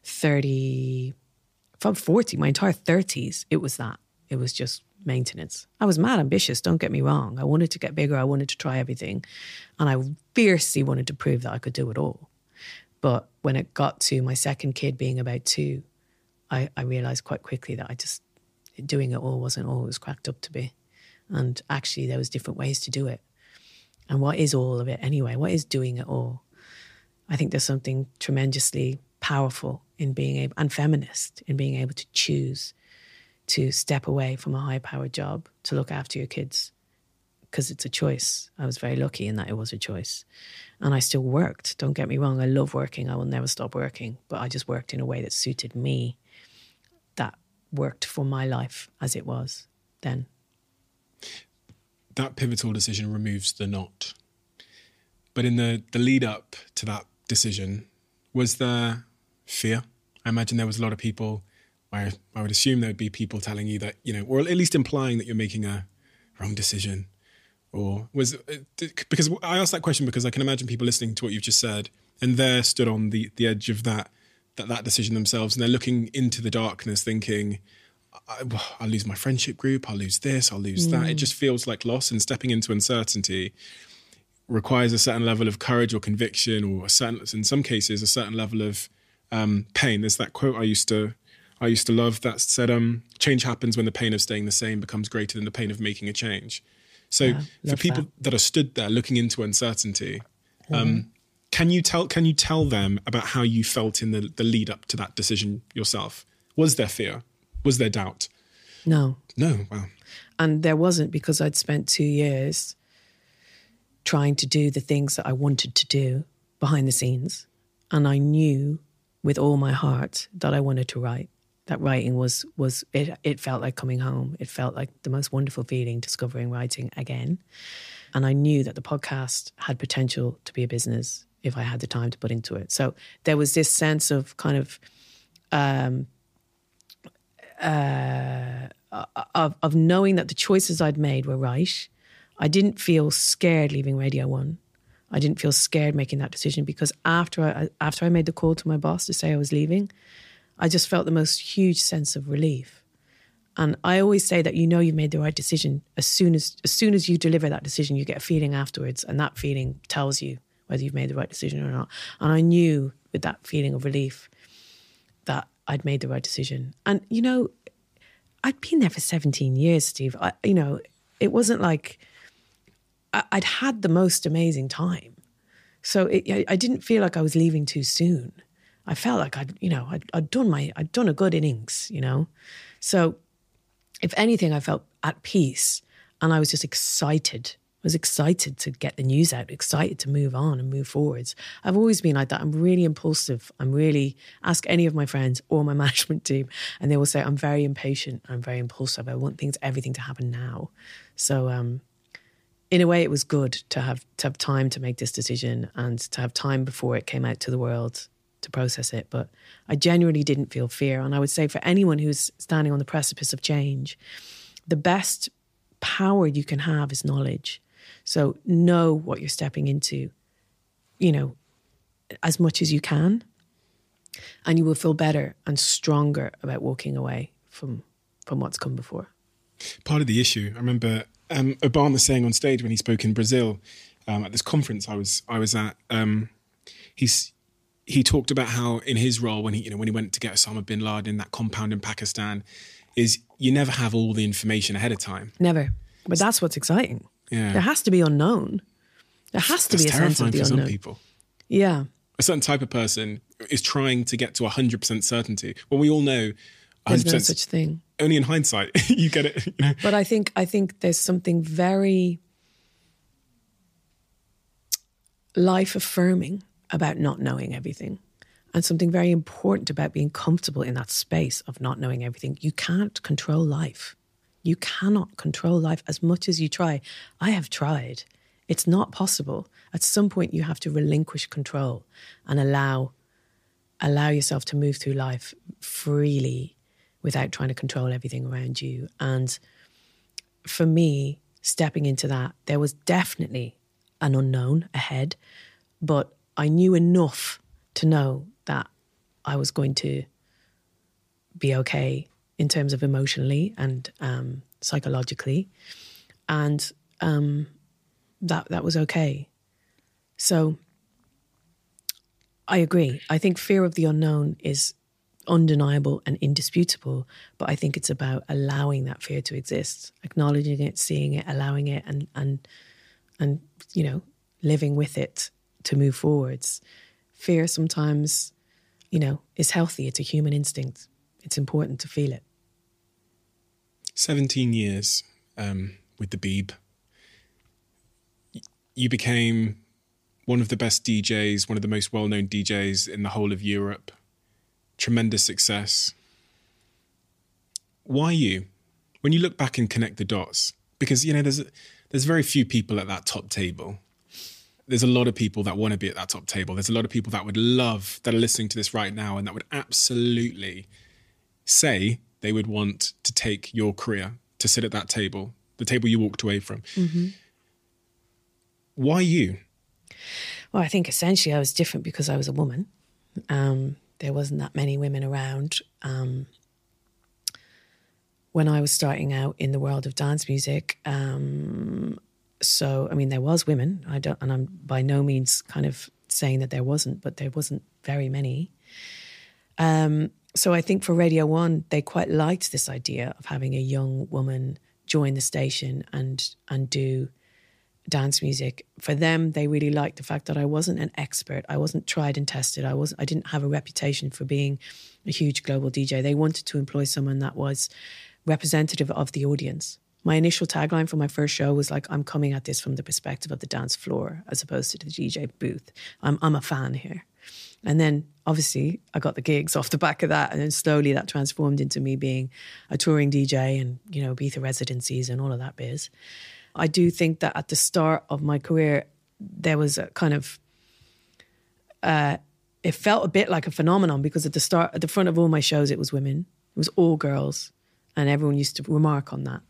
30 from 40 my entire 30s it was that it was just maintenance i was mad ambitious don't get me wrong i wanted to get bigger i wanted to try everything and i fiercely wanted to prove that i could do it all but when it got to my second kid being about two i, I realized quite quickly that i just doing it all wasn't all it was cracked up to be and actually there was different ways to do it and what is all of it anyway what is doing it all I think there's something tremendously powerful in being able and feminist in being able to choose to step away from a high powered job to look after your kids because it's a choice. I was very lucky in that it was a choice. And I still worked. Don't get me wrong, I love working. I will never stop working, but I just worked in a way that suited me, that worked for my life as it was then. That pivotal decision removes the knot. But in the, the lead up to that decision, was there fear? I imagine there was a lot of people. I, I would assume there would be people telling you that you know, or at least implying that you're making a wrong decision, or was uh, because I asked that question because I can imagine people listening to what you've just said and they're stood on the the edge of that that that decision themselves, and they're looking into the darkness, thinking. I, will lose my friendship group. I'll lose this. I'll lose mm. that. It just feels like loss. And stepping into uncertainty requires a certain level of courage or conviction, or a certain, in some cases, a certain level of um, pain. There's that quote I used to I used to love that said, um, "Change happens when the pain of staying the same becomes greater than the pain of making a change." So, yeah, for people that. that. are stood there looking into uncertainty, um, can you tell can you tell them about how you felt in the, the lead up to that decision yourself? Was there fear? Was there doubt? No. No. Wow. And there wasn't because I'd spent two years trying to do the things that I wanted to do behind the scenes. And I knew with all my heart that I wanted to write. That writing was was it it felt like coming home. It felt like the most wonderful feeling discovering writing again. And I knew that the podcast had potential to be a business if I had the time to put into it. So there was this sense of kind of um, uh, of, of knowing that the choices I'd made were right I didn't feel scared leaving Radio One. I didn't feel scared making that decision because after I after I made the call to my boss to say I was leaving, I just felt the most huge sense of relief. And I always say that you know you've made the right decision as soon as as soon as you deliver that decision, you get a feeling afterwards, and that feeling tells you whether you've made the right decision or not. And I knew with that feeling of relief that I'd made the right decision. And you know, I'd been there for 17 years, Steve. I, you know, it wasn't like I, would had the most amazing time. So it, I, didn't feel like I was leaving too soon. I felt like I'd, you know, I'd, I'd done my, I'd done a good innings, you know. So if anything, I felt at peace and I was just excited. I was excited to get the news out, excited to move on and move forwards. I've always been like that. I'm really impulsive. I'm really, ask any of my friends or my management team, and they will say, I'm very impatient. I'm very impulsive. I want things, everything to happen now. So, um, in a way, it was good to have to have time to make this decision and to have time before it came out to the world to process it. But I genuinely didn't feel fear. And I would say for anyone who's standing on the precipice of change, the best power you can have is knowledge. So know what you're stepping into, you know, as much as you can. And you will feel better and stronger about walking away from from what's come before. Part of the issue, I remember um, Obama saying on stage when he spoke in Brazil um, at this conference I was I was at. Um, he's he talked about how in his role when he you know when he went to get Osama bin Laden in that compound in Pakistan, is you never have all the information ahead of time. Never, but that's what's exciting. Yeah, there has to be unknown. There has to that's be a sense of the for unknown. some people. Yeah, a certain type of person is trying to get to hundred percent certainty. Well, we all know. 100%, There's no such thing. Only in hindsight you get it. You know? But I think I think there's something very life affirming about not knowing everything and something very important about being comfortable in that space of not knowing everything. You can't control life. You cannot control life as much as you try. I have tried. It's not possible. At some point you have to relinquish control and allow allow yourself to move through life freely without trying to control everything around you. And for me, stepping into that, there was definitely an unknown ahead, but I knew enough to know that I was going to be okay in terms of emotionally and um, psychologically, and um, that that was okay. So I agree. I think fear of the unknown is undeniable and indisputable, but I think it's about allowing that fear to exist, acknowledging it, seeing it, allowing it, and and and you know living with it to move forwards. Fear sometimes, you know, is healthy. It's a human instinct. It's important to feel it. 17 years um, with the Beeb. You became one of the best DJs, one of the most well known DJs in the whole of Europe. Tremendous success. Why you? When you look back and connect the dots, because you know there's there's very few people at that top table there's a lot of people that want to be at that top table. There's a lot of people that would love, that are listening to this right now, and that would absolutely say they would want to take your career to sit at that table, the table you walked away from. Mm-hmm. Why you? Well, I think essentially I was different because I was a woman. Um, there wasn't that many women around. Um, when I was starting out in the world of dance music, um, so I mean, there was women. I don't, and I'm by no means kind of saying that there wasn't, but there wasn't very many. Um, so I think for Radio One, they quite liked this idea of having a young woman join the station and and do dance music. For them, they really liked the fact that I wasn't an expert. I wasn't tried and tested. I was I didn't have a reputation for being a huge global DJ. They wanted to employ someone that was representative of the audience my initial tagline for my first show was like, I'm coming at this from the perspective of the dance floor as opposed to the DJ booth. I'm, I'm a fan here. And then obviously I got the gigs off the back of that. And then slowly that transformed into me being a touring DJ and, you know, Ibiza residencies and all of that biz. I do think that at the start of my career, there was a kind of, uh, it felt a bit like a phenomenon because at the start, at the front of all my shows, it was women, it was all girls. And everyone used to remark on that.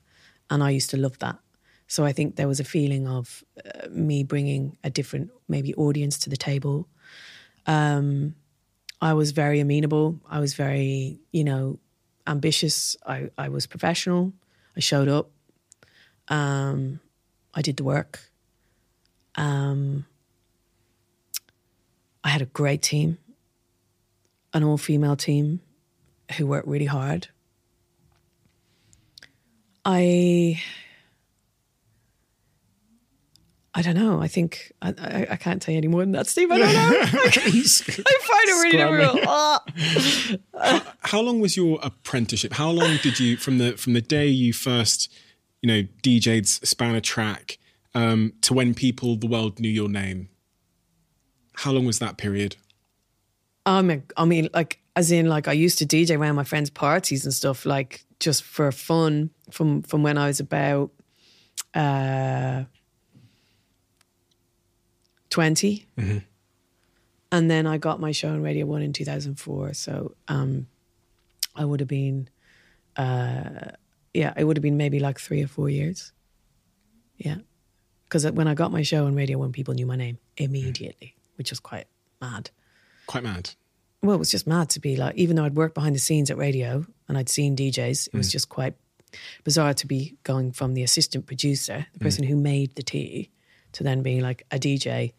And I used to love that. So I think there was a feeling of uh, me bringing a different, maybe, audience to the table. Um, I was very amenable. I was very, you know, ambitious. I, I was professional. I showed up. Um, I did the work. Um, I had a great team, an all female team who worked really hard. I I don't know. I think I, I, I can't tell you any more than that, Steve. I don't know. I, find it really difficult. Ah. How long was your apprenticeship? How long did you from the from the day you first, you know, DJ'd span a track um, to when people the world knew your name? How long was that period? I mean, I mean, like as in, like I used to DJ around my friends' parties and stuff, like just for fun. From from when I was about. Uh, 20. Mm-hmm. And then I got my show on Radio 1 in 2004. So um, I would have been, uh, yeah, it would have been maybe like three or four years. Yeah. Because when I got my show on Radio 1, people knew my name immediately, which was quite mad. Quite mad. Well, it was just mad to be like, even though I'd worked behind the scenes at radio and I'd seen DJs, it was just quite bizarre to be going from the assistant producer, the person who made the tea, to then being like a DJ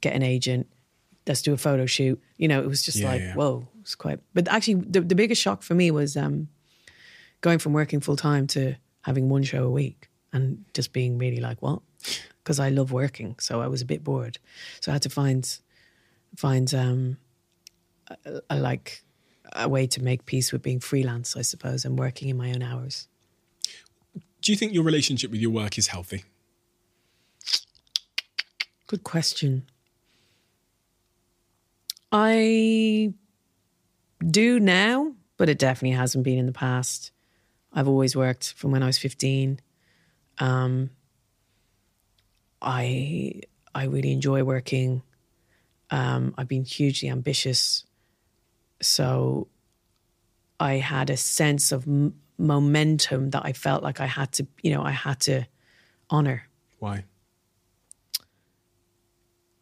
get an agent, let's do a photo shoot. You know, it was just Yeah, like, yeah. whoa, it's quite. But actually, the, the biggest shock for me was um, going from working full time to having one show a week and just being really like, what? Because I love working, so I was a bit bored. So I had to find find um, a, a, like a way to make peace with being freelance, I suppose, and working in my own hours. Do you think your relationship with your work is healthy? Good question. I do now, but it definitely hasn't been in the past. I've always worked from when I was 15. Um, I I really enjoy working. Um, I've been hugely ambitious, so I had a sense of m- momentum that I felt like I had to, you know, I had to honor. Why?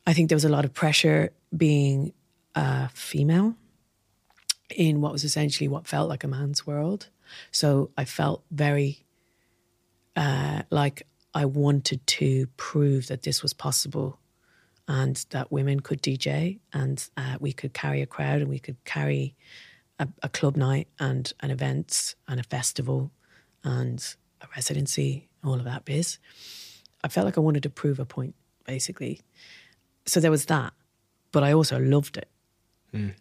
I think there was a lot of pressure being a female in what was essentially what felt like a man's world. So I felt very uh, like I wanted to prove that this was possible and that women could DJ and uh, we could carry a crowd and we could carry a, a club night and an event and a festival and a residency, all of that biz. I felt like I wanted to prove a point, basically so there was that, but I also loved it.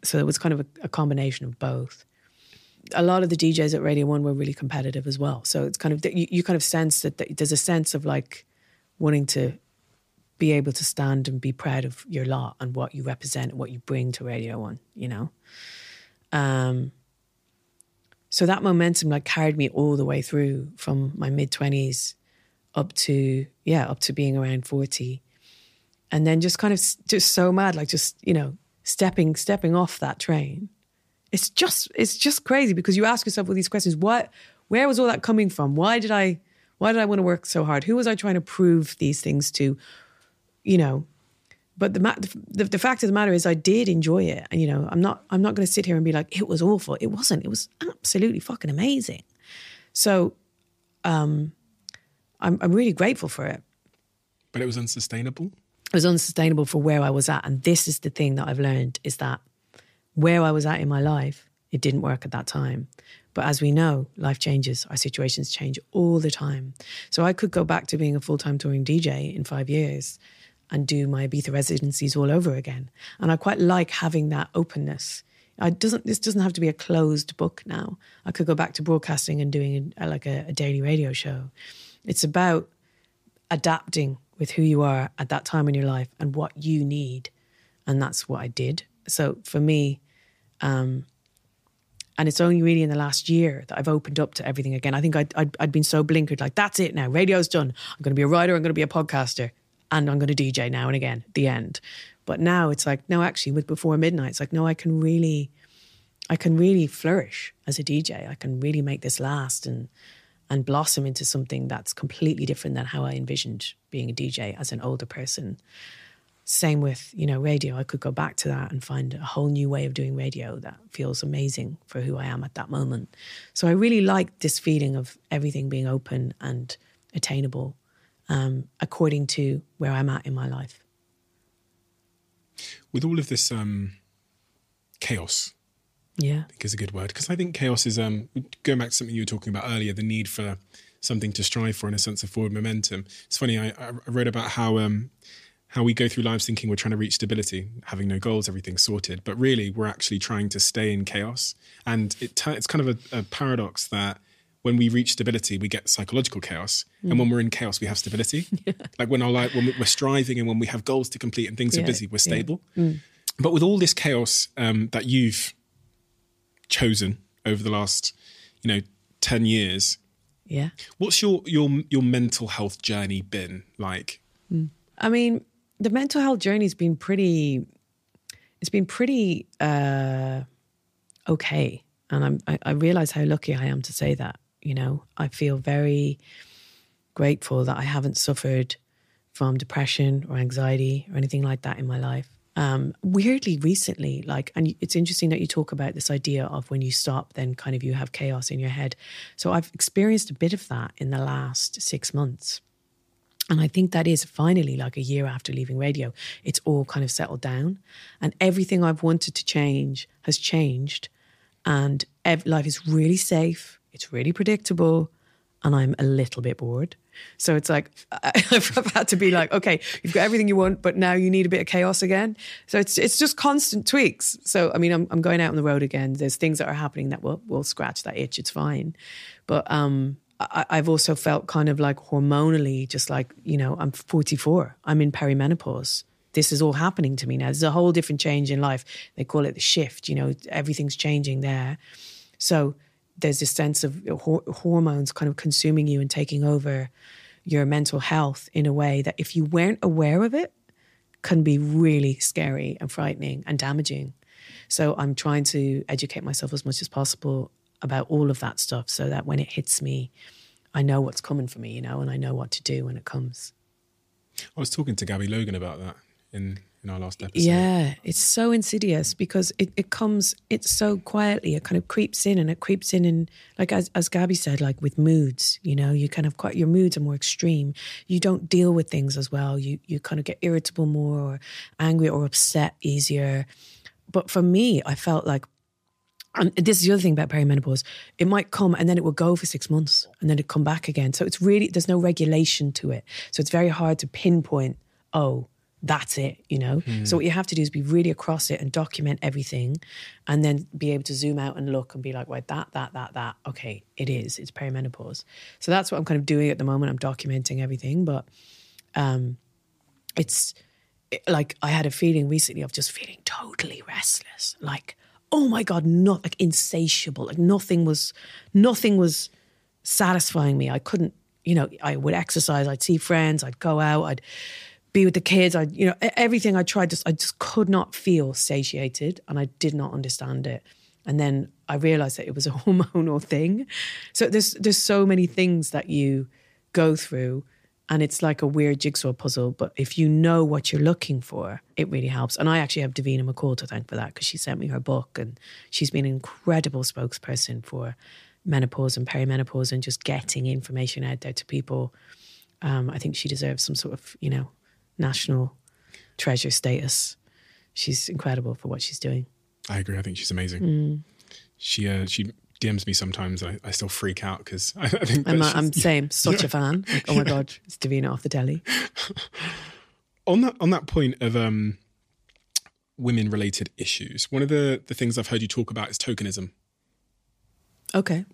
So it was kind of a, a combination of both. A lot of the DJs at Radio One were really competitive as well. So it's kind of you, you kind of sense that th- there's a sense of like wanting to be able to stand and be proud of your lot and what you represent, and what you bring to Radio One. You know, um, so that momentum like carried me all the way through from my mid twenties up to yeah up to being around forty and then just kind of just so mad like just you know stepping stepping off that train. It's just it's just crazy because you ask yourself all these questions. What where was all that coming from? Why did i why did i want to work so hard? Who was i trying to prove these things to? You know but the, the the fact of the matter is i did enjoy it. And you know i'm not i'm not going to sit here and be like it was awful. It wasn't. It was absolutely fucking amazing. So um i'm i'm really grateful for it. But it was unsustainable. It was unsustainable for where I was at. And this is the thing that I've learned is that where I was at in my life, it didn't work at that time. But as we know, life changes, our situations change all the time. So I could go back to being a full time touring DJ in five years and do my Ibiza residencies all over again. And I quite like having that openness. I doesn't this doesn't have to be a closed book now. I could go back to broadcasting and doing a, like a, a daily radio show. It's about adapting with who you are at that time in your life and what you need. And that's what I did. So for me, um, and it's only really in the last year that I've opened up to everything again. I think I'd, I'd, I'd been so blinkered, like, that's it now. Radio's done. I'm going to be a writer, I'm going to be a podcaster, and I'm going to DJ now and again, the end. But now it's like, no, actually, with Before Midnight, it's like, no, I can really, I can really flourish as a DJ. I can really make this last and and blossom into something that's completely different than how I envisioned being a DJ as an older person. Same with, you know, radio. I could go back to that and find a whole new way of doing radio that feels amazing for who I am at that moment. So I really like this feeling of everything being open and attainable um, according to where I'm at in my life. With all of this um, chaos, Yeah. I think is a good word because I think chaos is um, going back to something you were talking about earlier, the need for something to strive for and a sense of forward momentum. It's funny. I, I wrote about how um, how we go through lives thinking we're trying to reach stability, having no goals, everything's sorted, but really we're actually trying to stay in chaos. And it t- it's kind of a, a paradox that when we reach stability, we get psychological chaos, and when we're in chaos, we have stability. Like when our life, when we're striving and when we have goals to complete and things are busy, we're yeah. stable. But with all this chaos um, that you've chosen over the last, you know, ten years, Yeah. what's your your your mental health journey been like? I mean, the mental health journey's been pretty. It's been pretty uh, okay, and I'm. I, I realize how lucky I am to say that. You know, I feel very grateful that I haven't suffered from depression or anxiety or anything like that in my life. Um, weirdly, recently, like, and it's interesting that you talk about this idea of when you stop, then kind of you have chaos in your head. So I've experienced a bit of that in the last six months. And I think that is finally like a year after leaving radio, it's all kind of settled down. And everything I've wanted to change has changed. And ev- life is really safe, it's really predictable, and I'm a little bit bored. So it's like I've had to be like, okay, you've got everything you want, but now you need a bit of chaos again. So it's it's just constant tweaks. So I mean, I'm I'm going out on the road again. There's things that are happening that will will scratch that itch. It's fine, but um, I, I've also felt kind of like hormonally, just like you know, I'm 44. I'm in perimenopause. This is all happening to me now. There's a whole different change in life. They call it the shift. You know, everything's changing there. So there's this sense of hor- hormones kind of consuming you and taking over your mental health in a way that if you weren't aware of it can be really scary and frightening and damaging. So i'm trying to educate myself as much as possible about all of that stuff so that when it hits me i know what's coming for me you know and i know what to do when it comes. I was talking to Gabby Logan about that in in our last episode. Yeah, it's so insidious because it, it comes, it's so quietly, it kind of creeps in and it creeps in. And like, as, as Gabby said, like with moods, you know, you kind of quite, your moods are more extreme. You don't deal with things as well. You, you kind of get irritable more or angry or upset easier. But for me, I felt like, and this is the other thing about perimenopause, it might come and then it will go for six months and then it come back again. So it's really, there's no regulation to it. So it's very hard to pinpoint, oh, that's it, you know? So what you have to do is be really across it and document everything and then be able to zoom out and look and be like, right, that, that, that, that. Okay, it is. It's perimenopause. So that's what I'm kind of doing at the moment. I'm documenting everything, but um it's it- like I had a feeling recently of just feeling totally restless. Like, oh my God, not like insatiable. Like nothing was nothing was satisfying me. I couldn't, you know, I would exercise, I'd see friends, I'd go out, I'd be with the kids, I'd, you know, everything I tried, just I just could not feel satiated and I did not understand it. And then I realized that it was a hormonal thing. So there's there's so many things that you go through and it's like a weird jigsaw puzzle. But if you know what you're looking for, it really helps. And I actually have Davina McCall to thank for that because she sent me her book and she's been an incredible spokesperson for menopause and perimenopause and just getting information out there to people. Um, I think she deserves some sort of, you know, national treasure status. She's incredible for what she's doing. I agree. I think she's amazing. Mm. She uh, she DMs me sometimes. I, I still freak out because I, I think I'm, uh, I'm same, such a fan. Like, oh my God, it's Davina off the telly. on that on that point of um, women related issues. One of the the things I've heard you talk about is tokenism. Okay.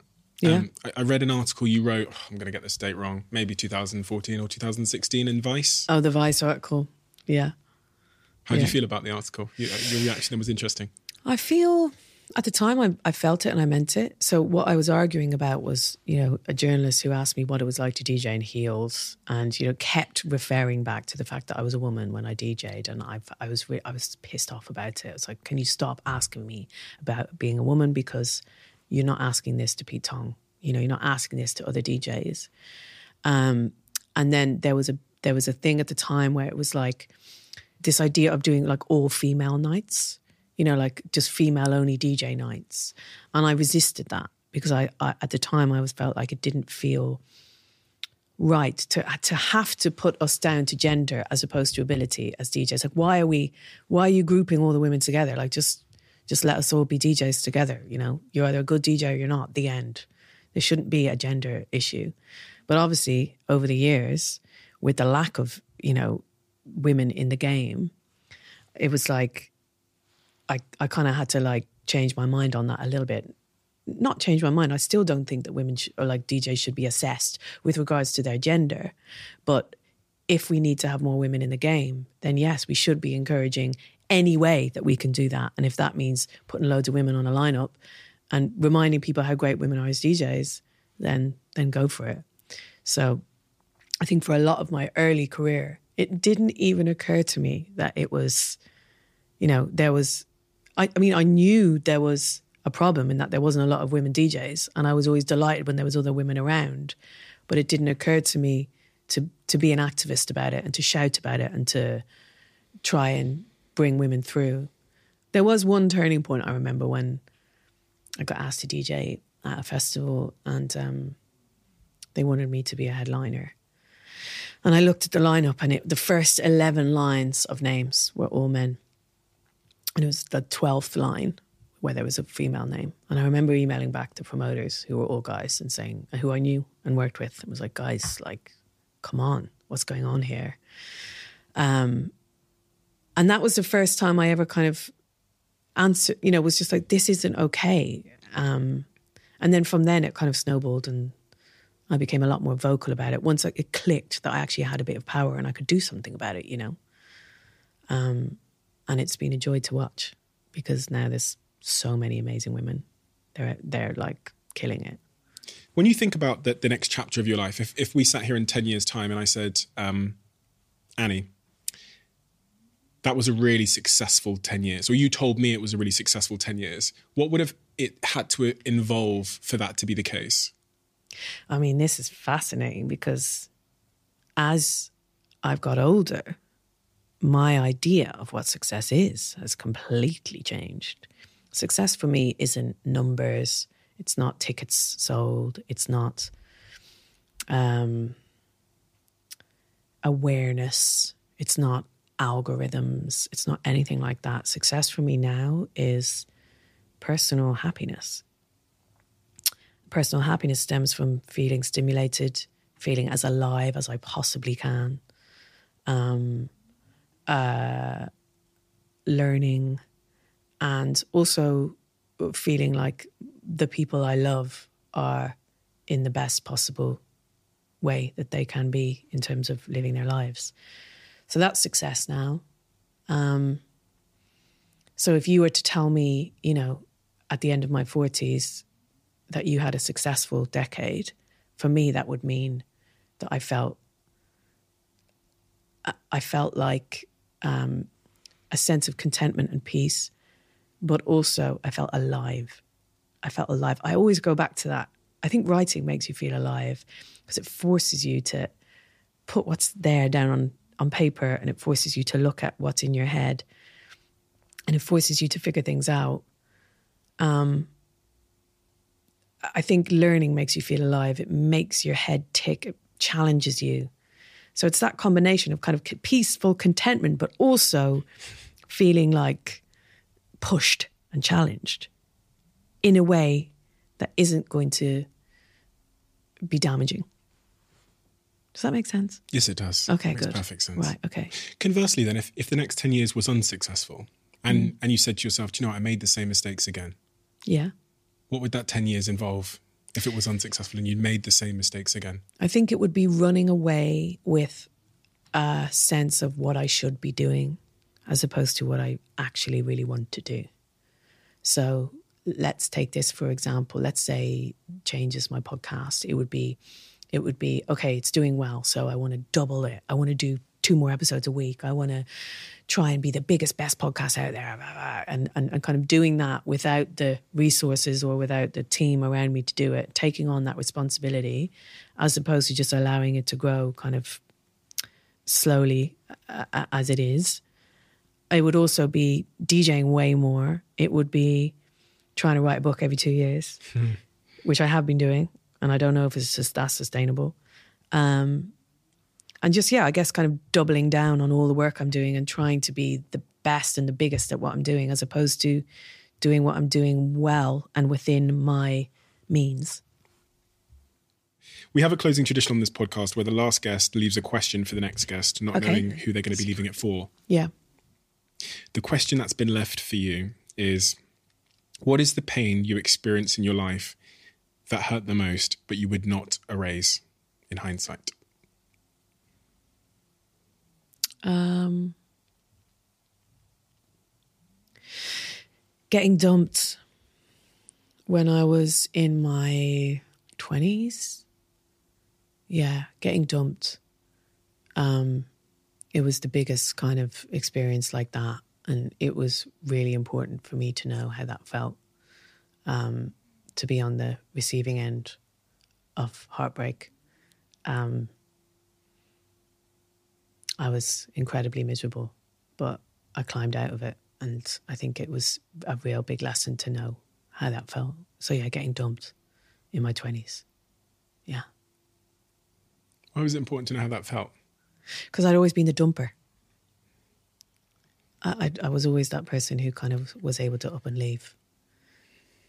Yeah. Um, I, I read an article you wrote. oh, I'm going to get this date wrong. Maybe 2014 or 2016 in Vice. oh, the Vice article. Yeah. How do you feel about the article? Your, your reaction was interesting. I feel at the time I, I felt it and I meant it. So what I was arguing about was, you know, a journalist who asked me what it was like to DJ in heels, and you know, kept referring back to the fact that I was a woman when I DJ'd, and I I was re- I was pissed off about it. It's like, can you stop asking me about being a woman because you're not asking this to Pete Tong, you know, you're not asking this to other DJs. Um, and then there was a there was a thing at the time where it was like this idea of doing like all female nights, you know, like just female only DJ nights, and I resisted that because I, I at the time I was felt like it didn't feel right to to have to put us down to gender as opposed to ability as DJs. Like, why are we? Why are you grouping all the women together? Like, just just let us all be DJs together. You know, you're either a good DJ or you're not. The end. There shouldn't be a gender issue. But obviously, over the years, with the lack of you know women in the game, it was like I I kind of had to like change my mind on that a little bit not change my mind. I still don't think that women sh- or like DJs should be assessed with regards to their gender. But if we need to have more women in the game, then yes, we should be encouraging any way that we can do that. And if that means putting loads of women on a lineup and reminding people how great women are as DJs, then then go for it. So I think for a lot of my early career, it didn't even occur to me that it was, you know, there was I, I mean, I knew there was a problem in that there wasn't a lot of women DJs, and I was always delighted when there was other women around. But it didn't occur to me to to be an activist about it and to shout about it and to try and bring women through. There was one turning point I remember when I got asked to DJ at a festival, and um, they wanted me to be a headliner. And I looked at the lineup, and it, the first eleven lines of names were all men, and it was the twelfth line where there was a female name. And I remember emailing back to promoters who were all guys and saying, who I knew and worked with, and was like, guys, like, come on, what's going on here? Um, and that was the first time I ever kind of answered, you know, was just like, this isn't okay. Um, and then from then it kind of snowballed and I became a lot more vocal about it. Once it clicked that I actually had a bit of power and I could do something about it, you know. Um, and it's been a joy to watch because now there's so many amazing women. They're they're like killing it. When you think about the, the next chapter of your life, if if we sat here in ten years' time and I said, um, Annie, that was a really successful ten years, or you told me it was a really successful ten years, what would have it had to involve for that to be the case? I mean, this is fascinating because as I've got older, my idea of what success is has completely changed. Success for me isn't numbers. It's not tickets sold. It's not um, awareness. It's not algorithms. It's not anything like that. Success for me now is personal happiness. Personal happiness stems from feeling stimulated, feeling as alive as I possibly can, um, uh, learning and also feeling like the people I love are in the best possible way that they can be in terms of living their lives. So that's success now. Um, so if you were to tell me, you know, at the end of my 40s that you had a successful decade, for me, that would mean that I felt I felt like um, a sense of contentment and peace but also I felt alive. I felt alive. I always go back to that. I think writing makes you feel alive because it forces you to put what's there down on, on paper and it forces you to look at what's in your head and it forces you to figure things out. Um, I think learning makes you feel alive. It makes your head tick, it challenges you. So it's that combination of kind of peaceful contentment, but also feeling like pushed and challenged in a way that isn't going to be damaging. Does that make sense? Yes, it does. Okay, it makes good. Perfect sense. Right. Okay. Conversely, then, if, if the next 10 years was unsuccessful and, Mm. and you said to yourself, Do you know, what? I made the same mistakes again, Yeah. what would that 10 years involve if it was unsuccessful and you'd made the same mistakes again? I think it would be running away with a sense of what I should be doing as opposed to what I actually really want to do. So let's take this for example. Let's say changes my podcast. It would be it would be okay, it's doing well, so I want to double it. I want to do two more episodes a week. I want to try and be the biggest, best podcast out there, blah, blah, and, and and kind of doing that without the resources or without the team around me to do it, taking on that responsibility, as opposed to just allowing it to grow kind of slowly uh, as it is. it would also be DJing way more. It would be trying to write a book every two years, which I have been doing, and I don't know if it's just that sustainable. Um, and just yeah, I guess kind of doubling down on all the work I'm doing and trying to be the best and the biggest at what I'm doing, as opposed to doing what I'm doing well and within my means. We have a closing tradition on this podcast where the last guest leaves a question for the next guest, not Okay. knowing who they're going to be leaving it for. Yeah. The question that's been left for you is what is the pain you experience in your life that hurt the most, but you would not erase in hindsight? Um, getting dumped when I was in my 20s. Yeah, getting dumped. Um, it was the biggest kind of experience like that. And it was really important for me to know how that felt um, to be on the receiving end of heartbreak. Um, I was incredibly miserable, but I climbed out of it. And I think it was a real big lesson to know how that felt. So, yeah, getting dumped in my 20s. Yeah. Why was it important to know how that felt? Because I'd always been the dumper. I, I, I was always that person who kind of was able to up and leave.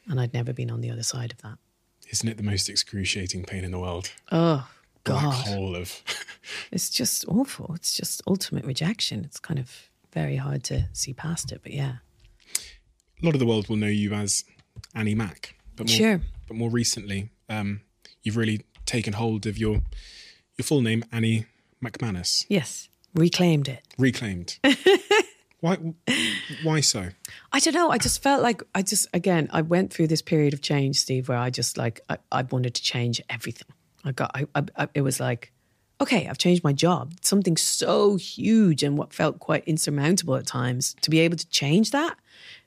And I'd never been on the other side of that. Isn't it the most excruciating pain in the world? Oh, Black God. hole of. It's just awful. It's just ultimate rejection. It's kind of very hard to see past it. But yeah. a lot of the world will know you as Annie Mac, but more, Sure. but more recently, um, you've really taken hold of your your full name, Annie Macmanus, Yes. Reclaimed it. reclaimed. why? Why so? I don't know. I just felt like I just again I went through this period of change, Steve, where I just like I, I wanted to change everything. I got I, I, I it was like, okay, I've changed my job. Something so huge and what felt quite insurmountable at times. To be able to change that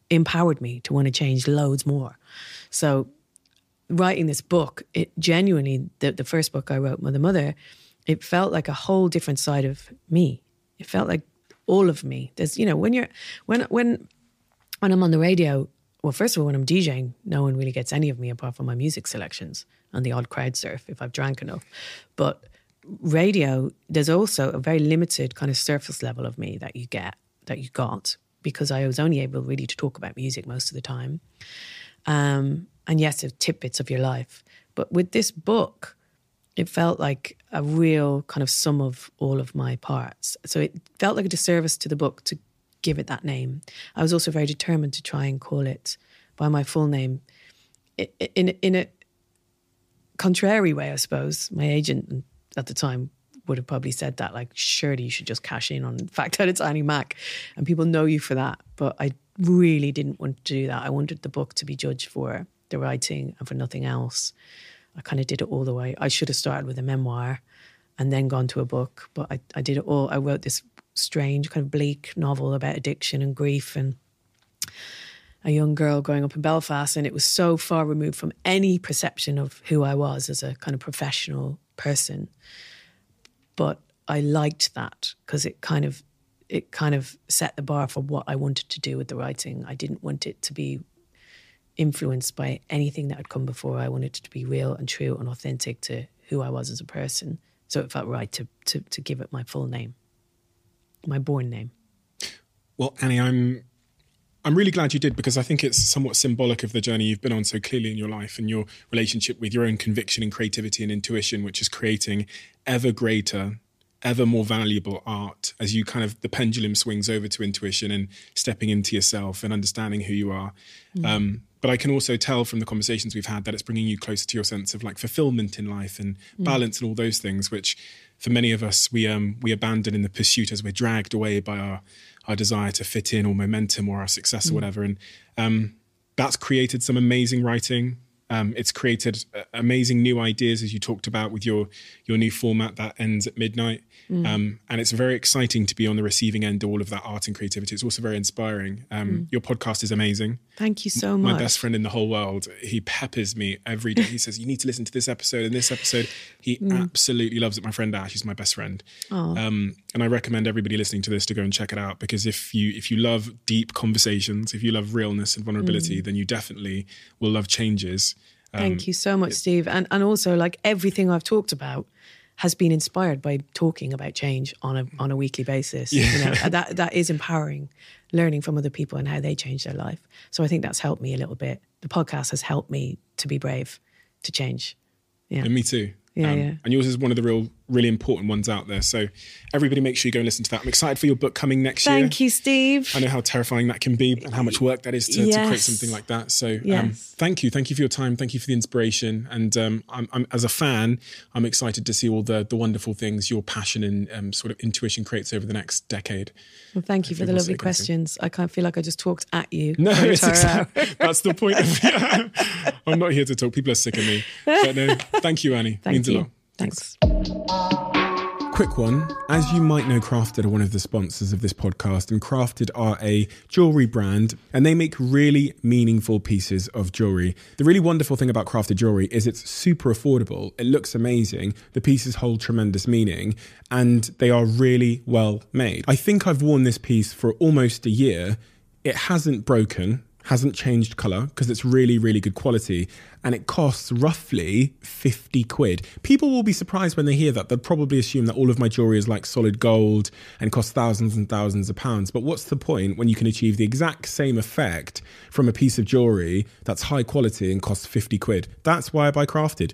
empowered me to want to change loads more. So writing this book, it genuinely the, the first book I wrote, Mother Mother, it felt like a whole different side of me. It felt like all of me. There's you know when you're when when when I'm on the radio, well, first of all, when I'm DJing, no one really gets any of me apart from my music selections and the odd crowd surf if I've drank enough. But radio, there's also a very limited kind of surface level of me that you get, that you got, because I was only able really to talk about music most of the time. Um, and yes, it's tidbits of your life. But with this book, it felt like a real kind of sum of all of my parts. So it felt like a disservice to the book to give it that name. I was also very determined to try and call it by my full name. In in a contrary way, I suppose. My agent at the time would have probably said that, like, surely you should just cash in on the fact that it's Annie Mac, and people know you for that. But I really didn't want to do that. I wanted the book to be judged for the writing and for nothing else. I kind of did it all the way. I should have started with a memoir and then gone to a book, but I, I did it all. I wrote this strange, kind of bleak novel about addiction and grief and a young girl growing up in Belfast. And it was so far removed from any perception of who I was as a kind of professional person. But I liked that because it kind of it kind of set the bar for what I wanted to do with the writing. I didn't want it to be influenced by anything that had come before. I wanted it to be real and true and authentic to who I was as a person. So it felt right to to, to give it my full name, my born name. Well, Annie, I'm I'm really glad you did because I think it's somewhat symbolic of the journey you've been on so clearly in your life and your relationship with your own conviction and creativity and intuition, which is creating ever greater, ever more valuable art as you kind of the pendulum swings over to intuition and stepping into yourself and understanding who you are. Um, but I can also tell from the conversations we've had that it's bringing you closer to your sense of like fulfillment in life and balance and all those things, which for many of us we um we abandon in the pursuit as we're dragged away by our our desire to fit in or momentum or our success or whatever. And um, that's created some amazing writing Um, it's created uh, amazing new ideas, as you talked about with your your new format that ends at midnight. Mm. Um, and it's very exciting to be on the receiving end of all of that art and creativity. It's also very inspiring. Um, Your podcast is amazing. Thank you so much. My best friend in the whole world, he peppers me every day. He says, "You need to listen to this episode and this episode." He Mm. absolutely loves it. My friend Ash, he's my best friend, um, and I recommend everybody listening to this to go and check it out because if you if you love deep conversations, if you love realness and vulnerability, then you definitely will love changes. Um, Thank you so much, Steve. And and also like everything I've talked about has been inspired by talking about change on a on a weekly basis. You know, that that is empowering, learning from other people and how they change their life. So I think that's helped me a little bit. The podcast has helped me to be brave, to change. Yeah. And me too. Um, Yeah, yeah. And yours is one of the real, really important ones out there. So everybody make sure you go and listen to that. I'm excited for your book coming next year. Thank you, Steve. I know how terrifying that can be and how much work that is to, to create something like that. So um, thank you. Thank you for your time. Thank you for the inspiration. And um, I'm, I'm, as a fan, I'm excited to see all the, the wonderful things your passion and um, sort of intuition creates over the next decade. Well, thank you for the lovely questions. I can't feel like I just talked at you. No, it's entire hour. exact- that's the point. Of, I'm not here to talk. People are sick of me. But no, thank you, Annie. Thank Means a you. lot. Thanks. Quick one. As you might know, Crafted are one of the sponsors of this podcast, and Crafted are a jewelry brand, and they make really meaningful pieces of jewelry. The really wonderful thing about Crafted jewelry is it's super affordable. It looks amazing. The pieces hold tremendous meaning, and they are really well made. I think I've worn this piece for almost a year. It hasn't broken hasn't changed color because it's really, really good quality and it costs roughly 50 quid. People will be surprised when they hear that. They'll probably assume that all of my jewelry is like solid gold and costs thousands and thousands of pounds. But what's the point when you can achieve the exact same effect from a piece of jewelry that's high quality and costs 50 quid? That's why I buy crafted.